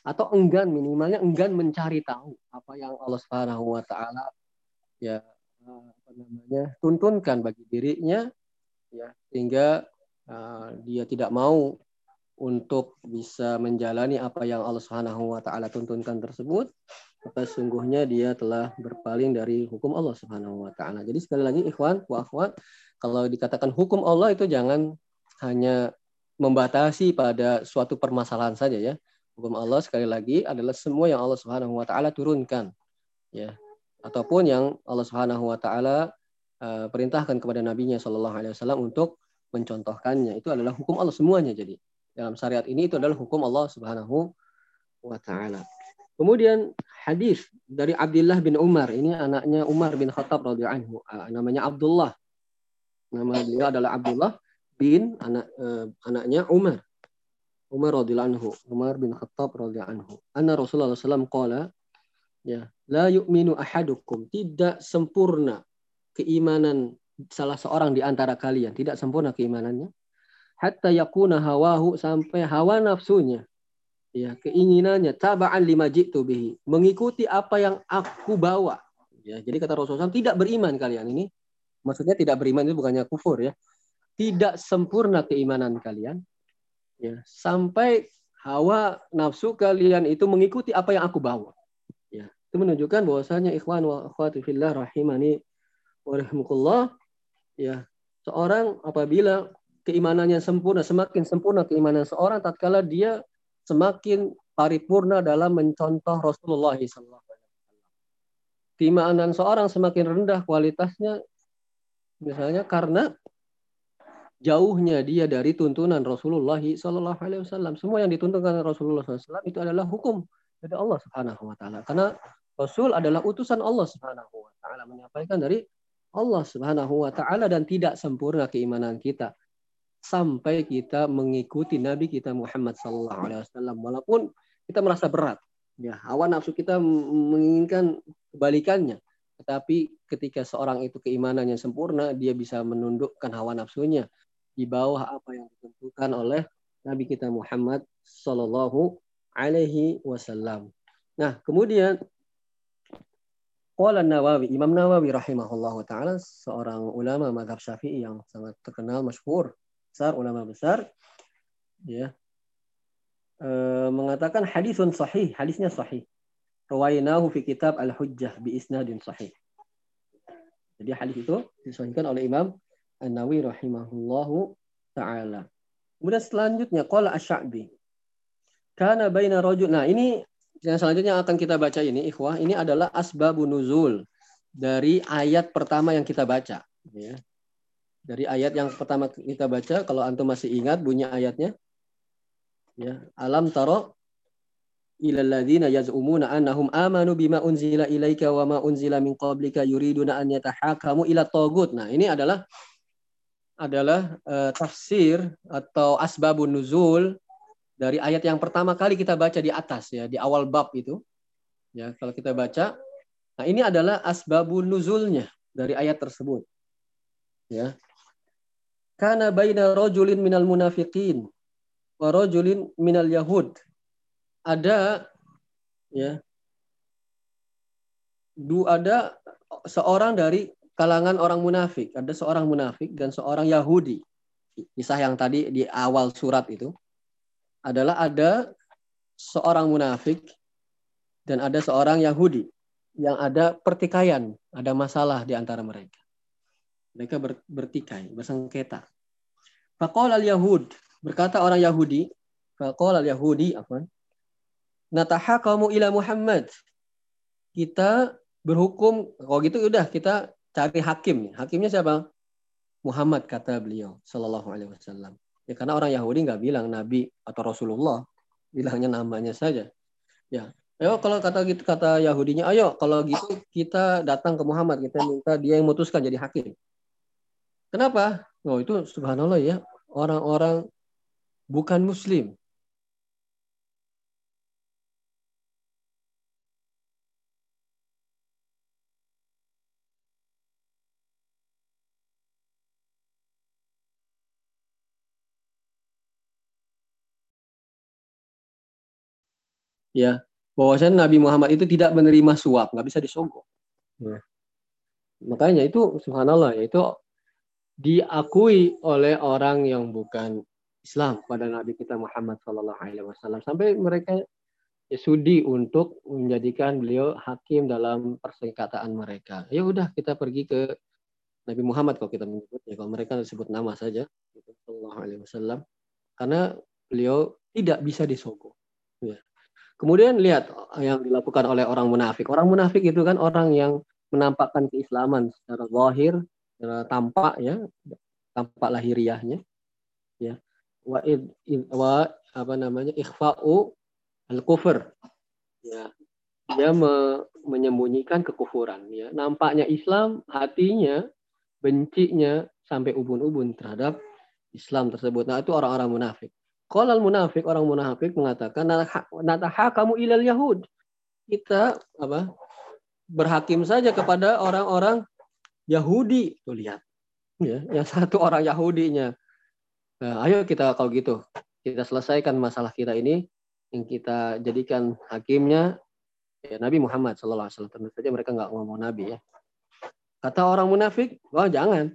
atau enggan minimalnya enggan mencari tahu apa yang Allah Subhanahu wa taala ya apa namanya tuntunkan bagi dirinya ya sehingga uh, dia tidak mau untuk bisa menjalani apa yang Allah Subhanahu wa taala tuntunkan tersebut maka sungguhnya dia telah berpaling dari hukum Allah Subhanahu wa taala. Jadi sekali lagi ikhwan wa akhwat kalau dikatakan hukum Allah itu jangan hanya membatasi pada suatu permasalahan saja ya. Hukum Allah sekali lagi adalah semua yang Allah Subhanahu wa taala turunkan. Ya, ataupun yang Allah Subhanahu wa taala uh, perintahkan kepada nabinya sallallahu alaihi wasallam untuk mencontohkannya. Itu adalah hukum Allah semuanya jadi. Dalam syariat ini itu adalah hukum Allah Subhanahu wa taala. Kemudian hadis dari Abdullah bin Umar, ini anaknya Umar bin Khattab radhiyallahu anhu, uh, namanya Abdullah. Nama beliau adalah Abdullah bin anak uh, anaknya Umar. Umar radhiyallahu anhu, Umar bin Khattab radhiyallahu anhu. Anna Rasulullah sallallahu qala ya la yu'minu ahadukum tidak sempurna keimanan salah seorang di antara kalian tidak sempurna keimanannya hatta yakuna hawahu sampai hawa nafsunya. Ya keinginannya. Taba'an lima jitu bihi. Mengikuti apa yang aku bawa. Ya jadi kata Rasulullah SAW, tidak beriman kalian ini. Maksudnya tidak beriman itu bukannya kufur ya. Tidak sempurna keimanan kalian. Ya sampai hawa nafsu kalian itu mengikuti apa yang aku bawa. Itu menunjukkan bahwasanya ikhwan wa akhwati fillah rahimani wa ya seorang apabila keimanannya sempurna semakin sempurna keimanan seorang tatkala dia semakin paripurna dalam mencontoh Rasulullah SAW. Keimanan seorang semakin rendah kualitasnya misalnya karena jauhnya dia dari tuntunan Rasulullah SAW. Semua yang dituntunkan Rasulullah SAW itu adalah hukum dari Allah Subhanahu Wa Taala. Karena Rasul adalah utusan Allah Subhanahu wa taala menyampaikan dari Allah Subhanahu wa taala dan tidak sempurna keimanan kita sampai kita mengikuti Nabi kita Muhammad sallallahu alaihi wasallam. Walaupun kita merasa berat ya hawa nafsu kita menginginkan kebalikannya. Tetapi ketika seorang itu keimanannya sempurna dia bisa menundukkan hawa nafsunya di bawah apa yang ditentukan oleh Nabi kita Muhammad sallallahu alaihi wasallam. Nah, kemudian Qala Nawawi, Imam Nawawi rahimahullah taala seorang ulama madhab Syafi'i yang sangat terkenal, masyhur, besar ulama besar, ya. E, mengatakan hadisun sahih, hadisnya sahih. Rawainahu fi kitab Al-Hujjah bi isnadin sahih. Jadi hadis itu disahihkan oleh Imam An-Nawawi rahimahullahu taala. Kemudian selanjutnya qala Asy-Sya'bi. Kana baina rajul. Nah, ini yang selanjutnya akan kita baca ini, ikhwah, ini adalah asbabun nuzul dari ayat pertama yang kita baca. Ya. Dari ayat yang pertama kita baca kalau antum masih ingat bunyi ayatnya. Ya alam taro ila alladziina yaz'umuna annahum amanu bima unzila ilaika wa ma unzila min qablika yuriduna an yatahakamu ila tagut. Nah ini adalah adalah uh, tafsir atau asbabun nuzul dari ayat yang pertama kali kita baca di atas ya di awal bab itu. Ya kalau kita baca nah ini adalah asbabun nuzulnya dari ayat tersebut. Ya kana baina rajulin minal munafiqin wa rajulin minal yahud. Ada ya du ada seorang dari kalangan orang munafik, ada seorang munafik dan seorang Yahudi. Kisah yang tadi di awal surat itu adalah ada seorang munafik dan ada seorang Yahudi yang ada pertikaian, ada masalah di antara mereka. Mereka ber, bertikai, bersengketa. Fakol al Yahud berkata orang Yahudi, fakol al Yahudi apa? Nataha kamu ila Muhammad. Kita berhukum, kalau gitu udah kita cari hakim. Hakimnya siapa? Muhammad kata beliau, Sallallahu Alaihi Wasallam. Ya karena orang Yahudi nggak bilang Nabi atau Rasulullah, bilangnya namanya saja. Ya, ayo kalau kata gitu kata Yahudinya, ayo kalau gitu kita datang ke Muhammad, kita minta dia yang memutuskan jadi hakim. Kenapa? Oh itu subhanallah ya orang-orang bukan muslim. Ya, bahwasanya Nabi Muhammad itu tidak menerima suap, nggak bisa disogok. Ya. Makanya itu subhanallah itu diakui oleh orang yang bukan Islam pada Nabi kita Muhammad Shallallahu Alaihi Wasallam sampai mereka ya, sudi untuk menjadikan beliau hakim dalam persengketaan mereka. Ya udah kita pergi ke Nabi Muhammad kalau kita menyebut ya kalau mereka disebut nama saja gitu, Shallallahu Alaihi Wasallam karena beliau tidak bisa disogok. Ya. Kemudian lihat yang dilakukan oleh orang munafik. Orang munafik itu kan orang yang menampakkan keislaman secara zahir, tampak ya. Tampak lahiriahnya ya. Wa wa apa namanya ikhfa'u al kufur ya. Dia me, menyembunyikan kekufuran ya. Nampaknya Islam hatinya bencinya sampai ubun-ubun terhadap Islam tersebut. Nah itu orang-orang munafik. Kalau munafik orang munafik mengatakan nataha kamu ilal yahud. Kita apa berhakim saja kepada orang-orang Yahudi. Tuh lihat. Ya yang satu orang Yahudinya. Nah, ayo kita kalau gitu kita selesaikan masalah kita ini yang kita jadikan hakimnya ya, Nabi Muhammad Sallallahu Alaihi Wasallam. Tentu saja mereka nggak ngomong Nabi ya. Kata orang munafik wah jangan.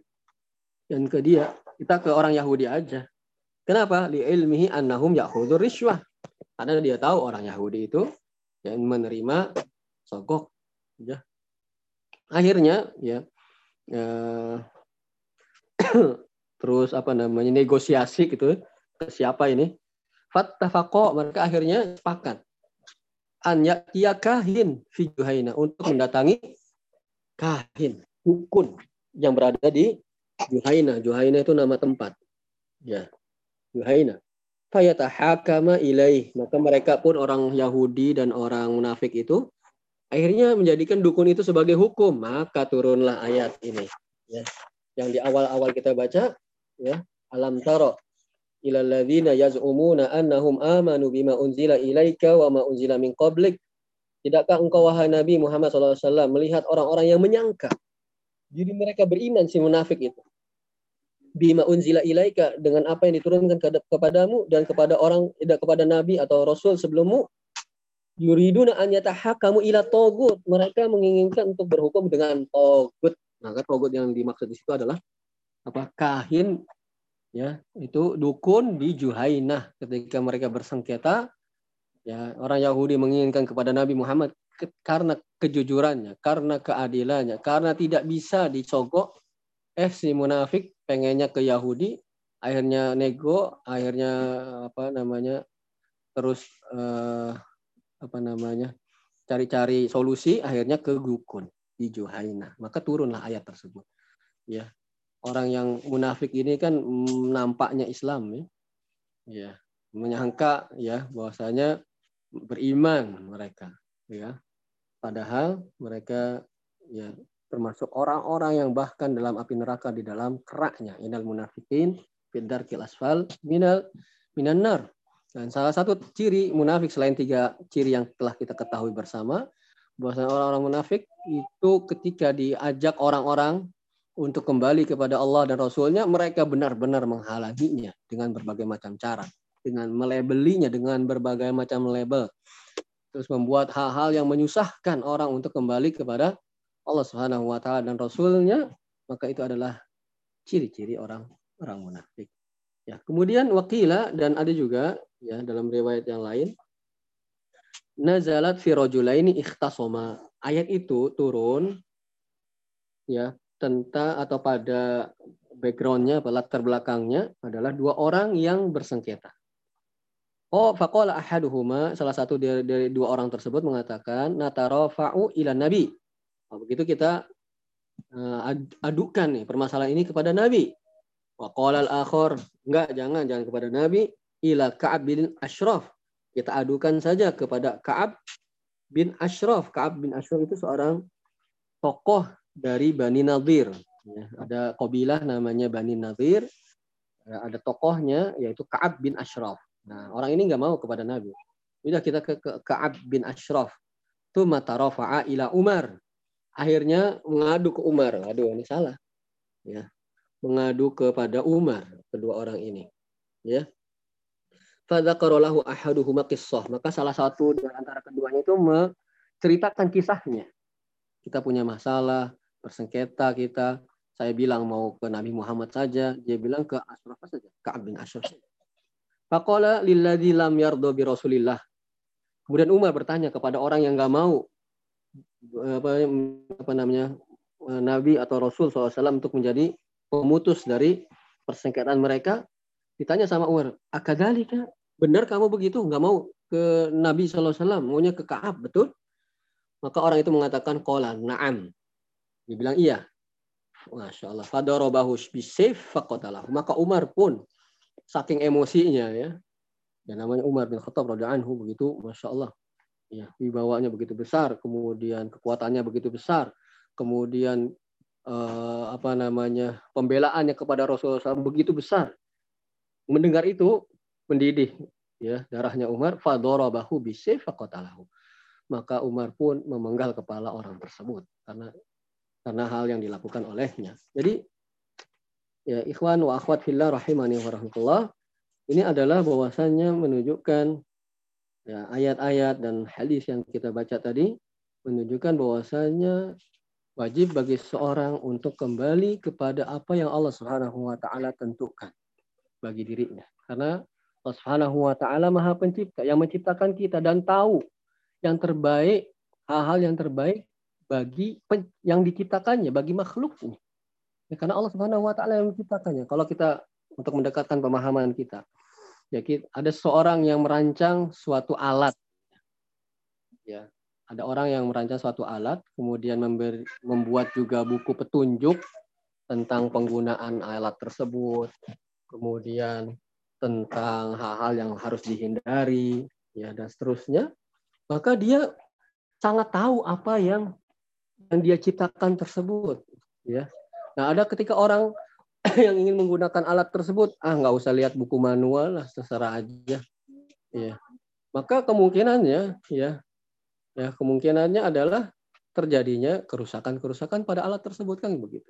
Dan ke dia kita ke orang Yahudi aja. Kenapa? Li ilmihi annahum yahudur riswah karena dia tahu orang Yahudi itu yang menerima sogok ya. Akhirnya ya uh, terus apa namanya negosiasi gitu ke siapa ini fattafaqo mereka akhirnya sepakat an ya kahin fi juhaina untuk mendatangi kahin dukun yang berada di Juhaina. Juhaina itu nama tempat. Ya. Juhaina. Fayatahakama ilaih. Maka mereka pun orang Yahudi dan orang munafik itu akhirnya menjadikan dukun itu sebagai hukum. Maka turunlah ayat ini. Ya yang di awal-awal kita baca ya alam taro ilal ladzina yaz'umuna annahum amanu bima unzila ilaika wa ma unzila min qablik tidakkah engkau wahai Nabi Muhammad SAW melihat orang-orang yang menyangka diri mereka beriman si munafik itu bima unzila ilaika dengan apa yang diturunkan kepadamu dan kepada orang tidak kepada nabi atau rasul sebelummu yuriduna an yatahakamu ila togut. Mereka menginginkan untuk berhukum dengan togut. Maka togut yang dimaksud di situ adalah apa? Kahin ya. Itu dukun di Juhainah. Ketika mereka bersengketa ya orang Yahudi menginginkan kepada Nabi Muhammad ke, karena kejujurannya karena keadilannya karena tidak bisa dicogok. Eh si munafik pengennya ke Yahudi akhirnya nego akhirnya apa namanya terus eh, apa namanya cari-cari solusi akhirnya ke dukun di Juhaina. Maka turunlah ayat tersebut. Ya. orang yang munafik ini kan nampaknya Islam ya. Ya, menyangka ya bahwasanya beriman mereka ya. Padahal mereka ya termasuk orang-orang yang bahkan dalam api neraka di dalam keraknya inal munafikin fidar asfal minal minan nar. Dan salah satu ciri munafik selain tiga ciri yang telah kita ketahui bersama bahwasanya orang-orang munafik itu ketika diajak orang-orang untuk kembali kepada Allah dan Rasulnya, mereka benar-benar menghalanginya dengan berbagai macam cara, dengan melebelinya dengan berbagai macam label, terus membuat hal-hal yang menyusahkan orang untuk kembali kepada Allah Subhanahu Wa Taala dan Rasulnya, maka itu adalah ciri-ciri orang orang munafik. Ya, kemudian wakila dan ada juga ya dalam riwayat yang lain nazalat fi rajulaini ikhtasoma. Ayat itu turun ya tentang atau pada backgroundnya, latar belakangnya adalah dua orang yang bersengketa. Oh, faqala ahaduhuma, salah satu dari, dari dua orang tersebut mengatakan, natarafa'u ila nabi. Oh, begitu kita uh, adukan nih permasalahan ini kepada nabi. Wa qala al-akhar, enggak, jangan, jangan kepada nabi, ila Ka'ab bin Ashraf. Kita adukan saja kepada Ka'ab bin Ashraf. Ka'ab bin Ashraf itu seorang tokoh dari Bani Nadir. Ya, ada kabilah namanya Bani Nadir. Ya, ada tokohnya yaitu Kaab bin Ashraf. Nah, orang ini nggak mau kepada Nabi. Udah kita ke, ke Kaab bin Ashraf. Tuh matarafa'a ila Umar. Akhirnya mengadu ke Umar. Aduh, ini salah. Ya. Mengadu kepada Umar kedua orang ini. Ya. Fadzakarolahu ahaduhuma qissah. Maka salah satu di antara keduanya itu menceritakan kisahnya. Kita punya masalah, bersengketa kita, saya bilang mau ke Nabi Muhammad saja, dia bilang ke Ashraf saja, ke bin Ashraf saja. Faqala lam yardo bi Rasulillah. Kemudian Umar bertanya kepada orang yang nggak mau apa, apa namanya Nabi atau Rasul SAW untuk menjadi pemutus dari persengketaan mereka. Ditanya sama Umar, akadalika benar kamu begitu nggak mau ke Nabi SAW, maunya ke Kaab, betul? Maka orang itu mengatakan kola, naam. Dia bilang iya. Masya Allah. Fadarobahu bisayf faqatalahu. Maka Umar pun saking emosinya ya. yang namanya Umar bin Khattab anhu begitu Masya Allah. Ya, wibawanya begitu besar, kemudian kekuatannya begitu besar, kemudian eh, apa namanya pembelaannya kepada Rasulullah SAW begitu besar. Mendengar itu mendidih ya darahnya Umar bisayf faqatalahu. Maka Umar pun memenggal kepala orang tersebut karena karena hal yang dilakukan olehnya. Jadi ya ikhwan wa akhwat fillah rahimani wa rahmatullah ini adalah bahwasannya menunjukkan ya ayat-ayat dan hadis yang kita baca tadi menunjukkan bahwasanya wajib bagi seorang untuk kembali kepada apa yang Allah Subhanahu wa taala tentukan bagi dirinya. Karena Allah Subhanahu wa taala Maha Pencipta yang menciptakan kita dan tahu yang terbaik, hal-hal yang terbaik bagi yang diciptakannya, bagi makhluknya. Ya, karena Allah Subhanahu wa taala yang menciptakannya. Kalau kita untuk mendekatkan pemahaman kita, ya ada seorang yang merancang suatu alat. Ya, ada orang yang merancang suatu alat, kemudian memberi, membuat juga buku petunjuk tentang penggunaan alat tersebut, kemudian tentang hal-hal yang harus dihindari, ya dan seterusnya. Maka dia sangat tahu apa yang yang dia ciptakan tersebut ya nah ada ketika orang yang ingin menggunakan alat tersebut ah nggak usah lihat buku manual lah terserah aja ya maka kemungkinannya ya ya kemungkinannya adalah terjadinya kerusakan-kerusakan pada alat tersebut kan begitu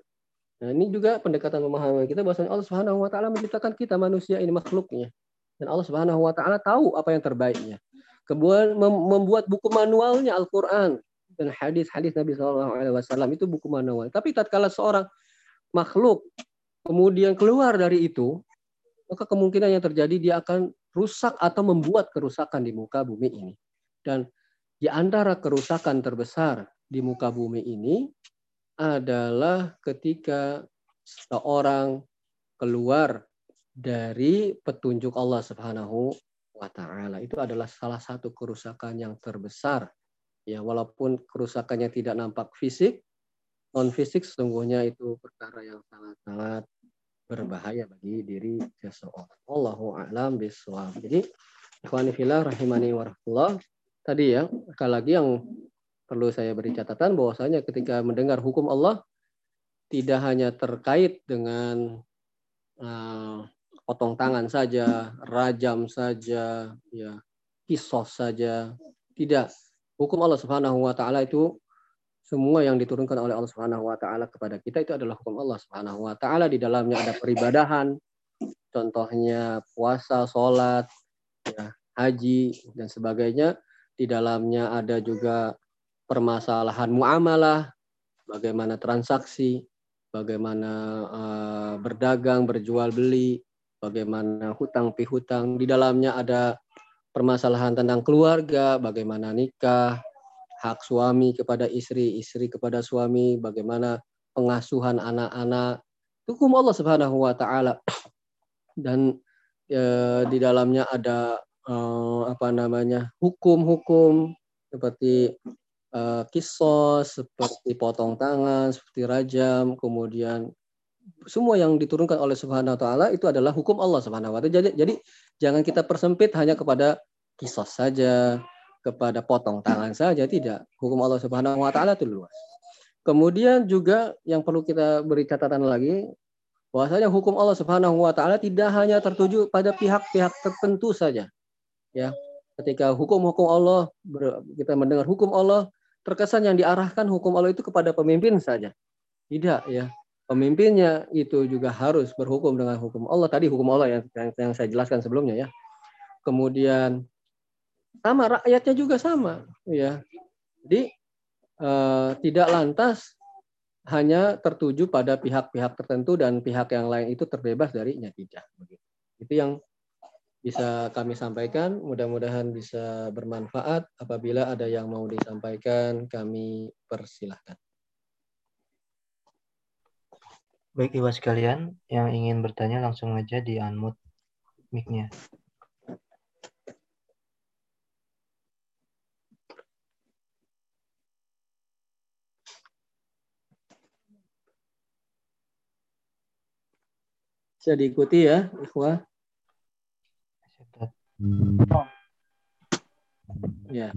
nah ini juga pendekatan pemahaman kita bahwa Allah Subhanahu Wa Taala menciptakan kita manusia ini makhluknya dan Allah Subhanahu Wa Taala tahu apa yang terbaiknya kemudian membuat buku manualnya Al-Quran dan hadis-hadis Nabi SAW itu buku manual. Tapi tatkala seorang makhluk kemudian keluar dari itu, maka kemungkinan yang terjadi dia akan rusak atau membuat kerusakan di muka bumi ini. Dan di antara kerusakan terbesar di muka bumi ini adalah ketika seorang keluar dari petunjuk Allah Subhanahu wa taala. Itu adalah salah satu kerusakan yang terbesar ya walaupun kerusakannya tidak nampak fisik non fisik sesungguhnya itu perkara yang sangat-sangat berbahaya bagi diri seseorang. Allahu a'lam bishawab. Jadi ikhwani fillah rahimani warahmatullah. Tadi ya, sekali lagi yang perlu saya beri catatan bahwasanya ketika mendengar hukum Allah tidak hanya terkait dengan uh, potong tangan saja, rajam saja, ya, kisos saja, tidak. Hukum Allah Subhanahu wa taala itu semua yang diturunkan oleh Allah Subhanahu wa taala kepada kita itu adalah hukum Allah Subhanahu wa taala di dalamnya ada peribadahan contohnya puasa, sholat, ya, haji dan sebagainya. Di dalamnya ada juga permasalahan muamalah, bagaimana transaksi, bagaimana uh, berdagang, berjual beli, bagaimana hutang pihutang. Di dalamnya ada permasalahan tentang keluarga, bagaimana nikah, hak suami kepada istri, istri kepada suami, bagaimana pengasuhan anak-anak. Hukum Allah Subhanahu wa taala. Dan e, di dalamnya ada e, apa namanya? hukum-hukum seperti e, kisos, seperti potong tangan, seperti rajam, kemudian semua yang diturunkan oleh Subhanahu wa taala itu adalah hukum Allah Subhanahu wa taala. Jadi jadi jangan kita persempit hanya kepada kisos saja, kepada potong tangan saja tidak. Hukum Allah Subhanahu wa taala itu luas. Kemudian juga yang perlu kita beri catatan lagi bahwasanya hukum Allah Subhanahu wa taala tidak hanya tertuju pada pihak-pihak tertentu saja. Ya. Ketika hukum-hukum Allah kita mendengar hukum Allah terkesan yang diarahkan hukum Allah itu kepada pemimpin saja. Tidak ya. Pemimpinnya itu juga harus berhukum dengan hukum Allah. Tadi hukum Allah yang, yang, saya jelaskan sebelumnya ya. Kemudian sama rakyatnya juga sama ya jadi eh, tidak lantas hanya tertuju pada pihak-pihak tertentu dan pihak yang lain itu terbebas darinya tidak itu yang bisa kami sampaikan mudah-mudahan bisa bermanfaat apabila ada yang mau disampaikan kami persilahkan Baik Ibu sekalian, yang ingin bertanya langsung aja di unmute mic-nya. Bisa diikuti ya, ikhwah. Ya.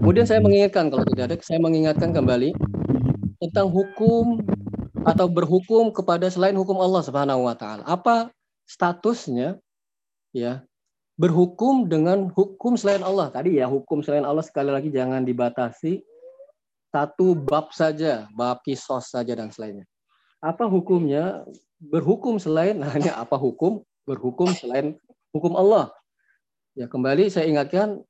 Kemudian saya mengingatkan kalau tidak ada, saya mengingatkan kembali tentang hukum atau berhukum kepada selain hukum Allah Subhanahu wa taala. Apa statusnya? Ya. Berhukum dengan hukum selain Allah. Tadi ya, hukum selain Allah sekali lagi jangan dibatasi satu bab saja, bab kisos saja dan selainnya. Apa hukumnya berhukum selain hanya apa hukum berhukum selain hukum Allah. Ya kembali saya ingatkan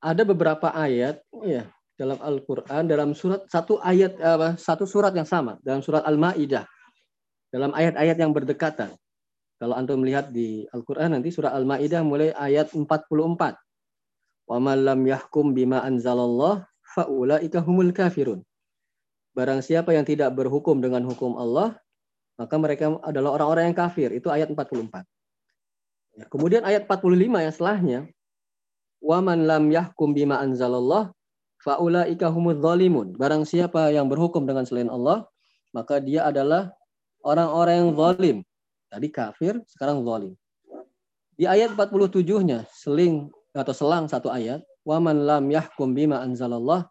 ada beberapa ayat ya dalam Al-Qur'an dalam surat satu ayat apa satu surat yang sama dalam surat Al-Maidah dalam ayat-ayat yang berdekatan. Kalau antum melihat di Al-Qur'an nanti surah Al-Maidah mulai ayat 44. Wa man lam yahkum bima anzalallah faulaika humul kafirun. Barang siapa yang tidak berhukum dengan hukum Allah, maka mereka adalah orang-orang yang kafir. Itu ayat 44. Kemudian ayat 45 yang setelahnya, "Wa man lam yahkum bima anzalallah faulaika humudz zalimun." Barang siapa yang berhukum dengan selain Allah, maka dia adalah orang-orang yang zalim. Tadi kafir, sekarang zalim. Di ayat 47-nya, seling atau selang satu ayat, "Wa man lam yahkum bima anzalallah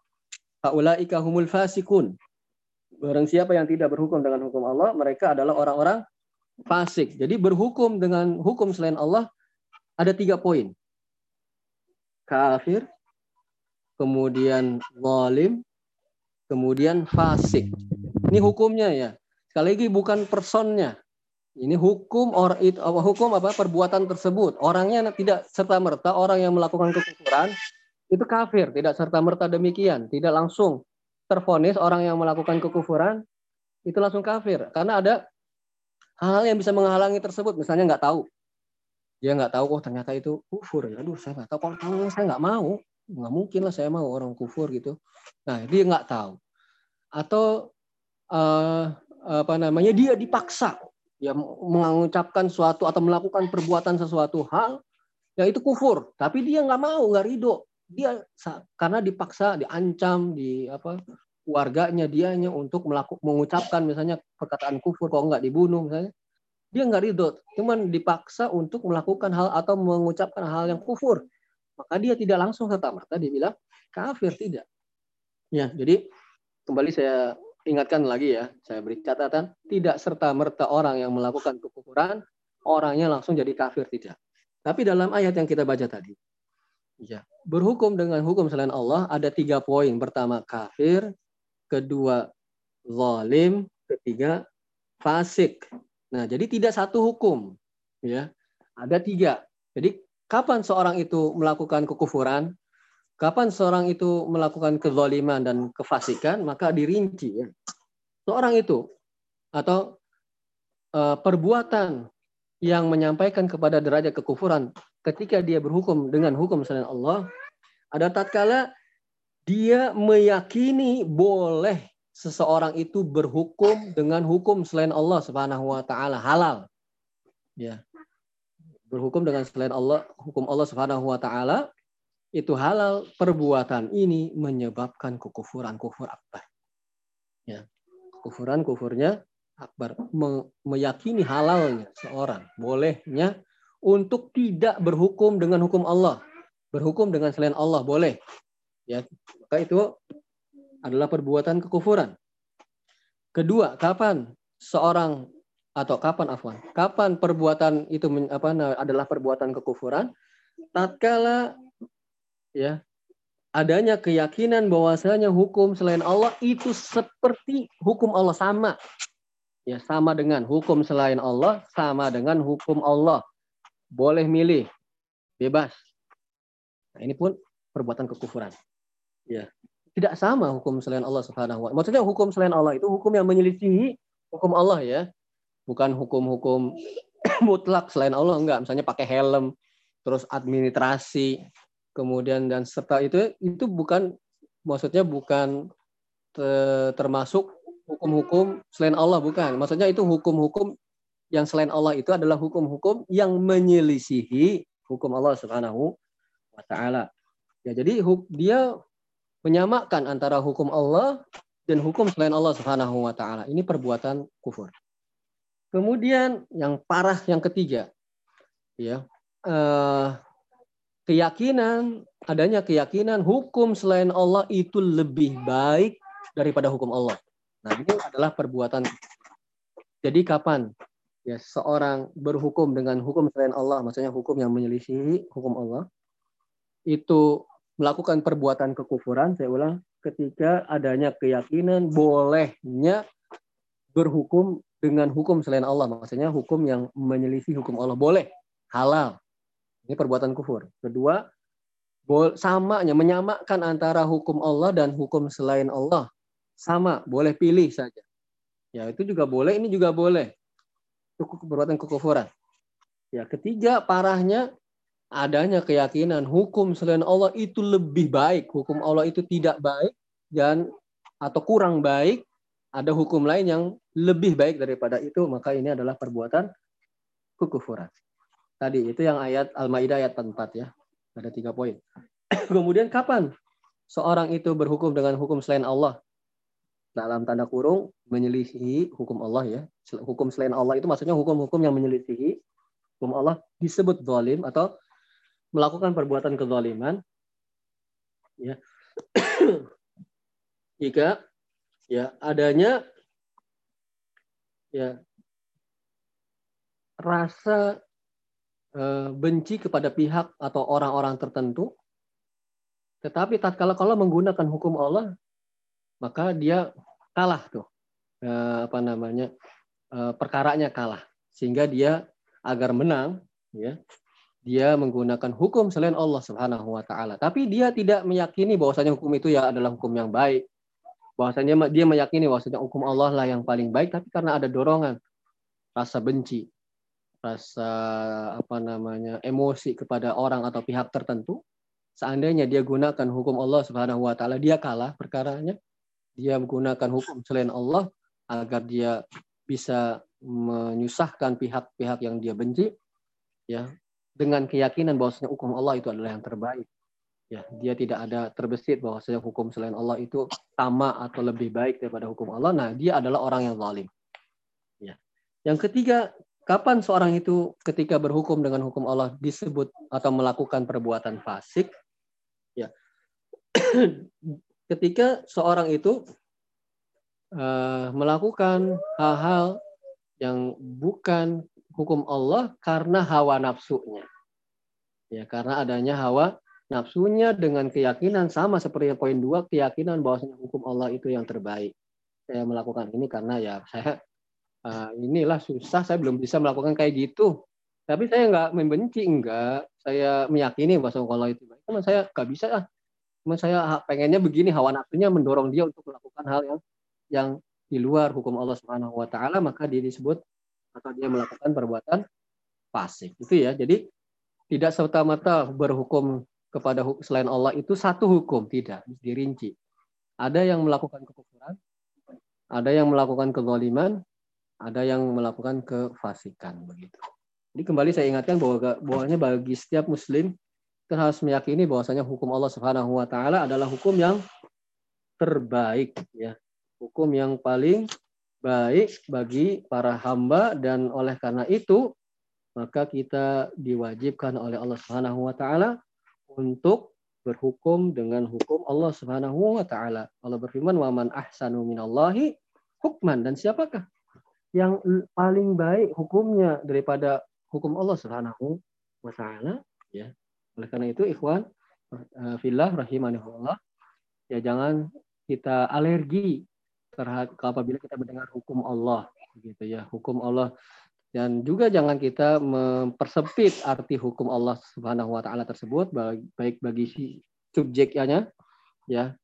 faulaika humul fasikun." Barang siapa yang tidak berhukum dengan hukum Allah, mereka adalah orang-orang fasik. Jadi berhukum dengan hukum selain Allah ada tiga poin. Kafir, kemudian zalim, kemudian fasik. Ini hukumnya ya. Sekali lagi bukan personnya. Ini hukum or itu hukum apa perbuatan tersebut. Orangnya tidak serta merta orang yang melakukan kekufuran itu kafir, tidak serta merta demikian, tidak langsung terfonis orang yang melakukan kekufuran itu langsung kafir karena ada hal-hal yang bisa menghalangi tersebut misalnya nggak tahu. Dia nggak tahu oh ternyata itu kufur. Ya aduh saya nggak tahu. Kalau saya nggak mau. Nggak mungkin lah saya mau orang kufur gitu. Nah dia nggak tahu. Atau uh, apa namanya dia dipaksa. Ya mengucapkan suatu atau melakukan perbuatan sesuatu hal ya itu kufur. Tapi dia nggak mau nggak ridho. Dia karena dipaksa, diancam, di apa warganya dianya untuk melakukan mengucapkan misalnya perkataan kufur kalau nggak dibunuh? misalnya. Dia nggak ridho cuman dipaksa untuk melakukan hal atau mengucapkan hal yang kufur. Maka dia tidak langsung serta merta dibilang kafir tidak. Ya jadi kembali saya ingatkan lagi ya saya beri catatan tidak serta merta orang yang melakukan kekufuran orangnya langsung jadi kafir tidak. Tapi dalam ayat yang kita baca tadi ya berhukum dengan hukum selain Allah ada tiga poin. Pertama kafir kedua zalim, ketiga fasik. Nah, jadi tidak satu hukum, ya. Ada tiga. Jadi kapan seorang itu melakukan kekufuran, kapan seorang itu melakukan kezaliman dan kefasikan, maka dirinci ya. Seorang itu atau uh, perbuatan yang menyampaikan kepada derajat kekufuran ketika dia berhukum dengan hukum selain Allah ada tatkala dia meyakini boleh seseorang itu berhukum dengan hukum selain Allah Subhanahu wa taala halal. Ya. Berhukum dengan selain Allah, hukum Allah Subhanahu wa taala itu halal, perbuatan ini menyebabkan kekufuran kufur akbar. Ya. Kufuran kufurnya akbar Me meyakini halalnya seorang, bolehnya untuk tidak berhukum dengan hukum Allah. Berhukum dengan selain Allah boleh ya maka itu adalah perbuatan kekufuran. Kedua kapan seorang atau kapan afwan kapan perbuatan itu apa adalah perbuatan kekufuran? Tatkala ya adanya keyakinan bahwasanya hukum selain Allah itu seperti hukum Allah sama. Ya sama dengan hukum selain Allah sama dengan hukum Allah. Boleh milih bebas. Nah, ini pun perbuatan kekufuran Ya. Tidak sama hukum selain Allah Subhanahu wa Maksudnya hukum selain Allah itu hukum yang menyelisihi hukum Allah ya. Bukan hukum-hukum mutlak selain Allah enggak, misalnya pakai helm, terus administrasi, kemudian dan serta itu itu bukan maksudnya bukan termasuk hukum-hukum selain Allah bukan. Maksudnya itu hukum-hukum yang selain Allah itu adalah hukum-hukum yang menyelisihi hukum Allah Subhanahu wa taala. Ya, jadi dia menyamakan antara hukum Allah dan hukum selain Allah Subhanahu wa taala. Ini perbuatan kufur. Kemudian yang parah yang ketiga ya. Eh, keyakinan adanya keyakinan hukum selain Allah itu lebih baik daripada hukum Allah. Nah, ini adalah perbuatan. Jadi kapan ya seorang berhukum dengan hukum selain Allah, maksudnya hukum yang menyelisihi hukum Allah, itu melakukan perbuatan kekufuran, saya ulang, ketika adanya keyakinan bolehnya berhukum dengan hukum selain Allah. Maksudnya hukum yang menyelisih hukum Allah. Boleh. Halal. Ini perbuatan kufur. Kedua, samanya, menyamakan antara hukum Allah dan hukum selain Allah. Sama, boleh pilih saja. Ya, itu juga boleh, ini juga boleh. Itu perbuatan kekufuran. Ya, ketiga, parahnya adanya keyakinan hukum selain Allah itu lebih baik, hukum Allah itu tidak baik dan atau kurang baik, ada hukum lain yang lebih baik daripada itu, maka ini adalah perbuatan kekufuran. Tadi itu yang ayat Al-Maidah ayat 4 ya. Ada tiga poin. Kemudian kapan seorang itu berhukum dengan hukum selain Allah? Dalam tanda kurung menyelisihi hukum Allah ya. Hukum selain Allah itu maksudnya hukum-hukum yang menyelisihi hukum Allah disebut zalim atau melakukan perbuatan kezaliman ya. Jika ya adanya ya rasa e, benci kepada pihak atau orang-orang tertentu tetapi tatkala kalau menggunakan hukum Allah maka dia kalah tuh e, apa namanya e, perkaranya kalah. Sehingga dia agar menang ya dia menggunakan hukum selain Allah Subhanahu wa taala. Tapi dia tidak meyakini bahwasanya hukum itu ya adalah hukum yang baik. Bahwasanya dia meyakini bahwasanya hukum Allah lah yang paling baik tapi karena ada dorongan rasa benci, rasa apa namanya emosi kepada orang atau pihak tertentu, seandainya dia gunakan hukum Allah Subhanahu wa taala, dia kalah perkaranya. Dia menggunakan hukum selain Allah agar dia bisa menyusahkan pihak-pihak yang dia benci, ya dengan keyakinan bahwasanya hukum Allah itu adalah yang terbaik. Ya, dia tidak ada terbesit bahwa hukum selain Allah itu sama atau lebih baik daripada hukum Allah. Nah, dia adalah orang yang zalim. Ya. Yang ketiga, kapan seorang itu ketika berhukum dengan hukum Allah disebut atau melakukan perbuatan fasik? Ya. ketika seorang itu uh, melakukan hal-hal yang bukan hukum Allah karena hawa nafsunya. Ya, karena adanya hawa nafsunya dengan keyakinan sama seperti poin dua keyakinan bahwasanya hukum Allah itu yang terbaik. Saya melakukan ini karena ya saya uh, inilah susah saya belum bisa melakukan kayak gitu. Tapi saya nggak membenci enggak saya meyakini bahwa Allah itu baik. Cuma saya nggak bisa ah. Cuma saya pengennya begini hawa nafsunya mendorong dia untuk melakukan hal yang yang di luar hukum Allah Subhanahu wa taala maka dia disebut atau dia melakukan perbuatan fasik itu ya jadi tidak serta-merta berhukum kepada selain Allah itu satu hukum, tidak, dirinci. Ada yang melakukan kekufuran, ada yang melakukan kezaliman, ada yang melakukan kefasikan begitu. Jadi kembali saya ingatkan bahwa bahwanya bagi setiap muslim kita harus meyakini bahwasanya hukum Allah Subhanahu wa taala adalah hukum yang terbaik ya. Hukum yang paling baik bagi para hamba dan oleh karena itu maka kita diwajibkan oleh Allah Subhanahu wa taala untuk berhukum dengan hukum Allah Subhanahu wa taala. Allah berfirman, "Wa man ahsanu minallahi hukman." Dan siapakah yang paling baik hukumnya daripada hukum Allah Subhanahu wa taala? Ya. Oleh karena itu, ikhwan eh, fillah rahimanillah, ya jangan kita alergi terhadap apabila kita mendengar hukum Allah gitu ya. Hukum Allah. Dan juga jangan kita mempersempit arti hukum Allah Subhanahu wa taala tersebut baik bagi si subjeknya ya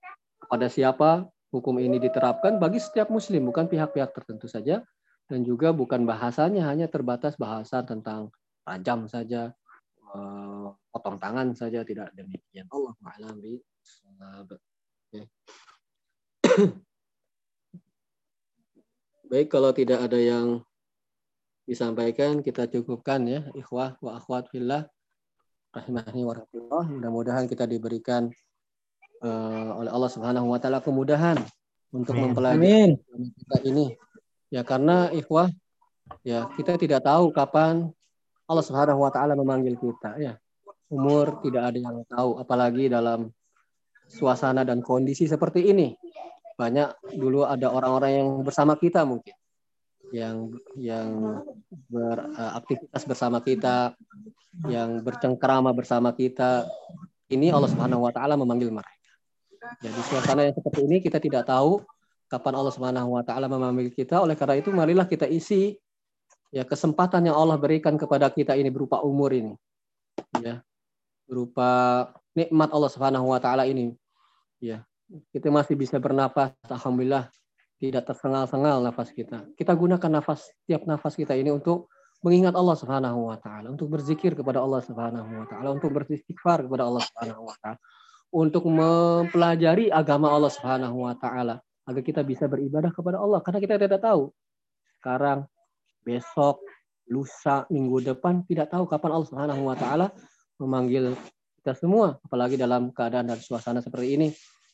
pada siapa hukum ini diterapkan bagi setiap muslim bukan pihak-pihak tertentu saja. Dan juga bukan bahasanya hanya terbatas bahasa tentang rajam saja eh, potong tangan saja tidak demikian. Allah a'lam Baik kalau tidak ada yang disampaikan kita cukupkan ya ikhwah wa akhwat fillah rahimahni wa rahmatullah mudah-mudahan kita diberikan uh, oleh Allah Subhanahu wa taala kemudahan untuk Amin. mempelajari kita ini. Ya karena ikhwah ya kita tidak tahu kapan Allah Subhanahu wa taala memanggil kita ya. Umur tidak ada yang tahu apalagi dalam suasana dan kondisi seperti ini banyak dulu ada orang-orang yang bersama kita mungkin yang yang beraktivitas bersama kita, yang bercengkrama bersama kita. Ini Allah Subhanahu wa taala memanggil mereka. Jadi suasana yang seperti ini kita tidak tahu kapan Allah Subhanahu wa taala memanggil kita. Oleh karena itu marilah kita isi ya kesempatan yang Allah berikan kepada kita ini berupa umur ini. Ya. Berupa nikmat Allah Subhanahu wa taala ini. Ya. Kita masih bisa bernapas alhamdulillah tidak tersengal-sengal nafas kita. Kita gunakan nafas tiap nafas kita ini untuk mengingat Allah Subhanahu wa taala, untuk berzikir kepada Allah Subhanahu wa taala, untuk beristighfar kepada Allah Subhanahu wa taala, untuk mempelajari agama Allah Subhanahu wa taala agar kita bisa beribadah kepada Allah karena kita tidak tahu sekarang, besok, lusa, minggu depan tidak tahu kapan Allah Subhanahu wa taala memanggil kita semua apalagi dalam keadaan dan suasana seperti ini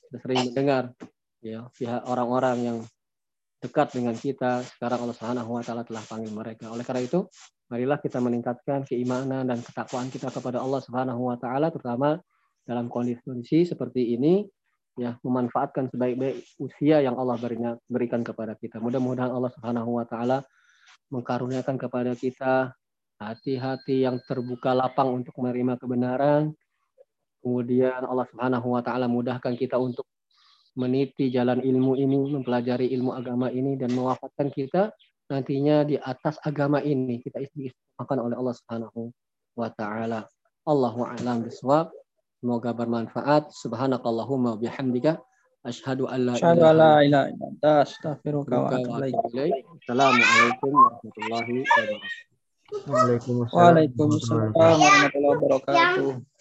kita sering mendengar ya pihak orang-orang yang dekat dengan kita. Sekarang Allah Subhanahu wa taala telah panggil mereka. Oleh karena itu, marilah kita meningkatkan keimanan dan ketakwaan kita kepada Allah Subhanahu wa taala terutama dalam kondisi seperti ini ya memanfaatkan sebaik-baik usia yang Allah berikan kepada kita. Mudah-mudahan Allah Subhanahu wa taala mengkaruniakan kepada kita hati-hati yang terbuka lapang untuk menerima kebenaran. Kemudian Allah Subhanahu wa taala mudahkan kita untuk meniti jalan ilmu ini, mempelajari ilmu agama ini dan mewafatkan kita nantinya di atas agama ini kita istiqomahkan oleh Allah Subhanahu wa taala. Allahu a'lam bishawab. Semoga bermanfaat. Subhanakallahumma bihamdika asyhadu an la ilaha illa anta astaghfiruka wa atubu ilaik. Assalamualaikum warahmatullahi wabarakatuh. Waalaikumsalam warahmatullahi wabarakatuh.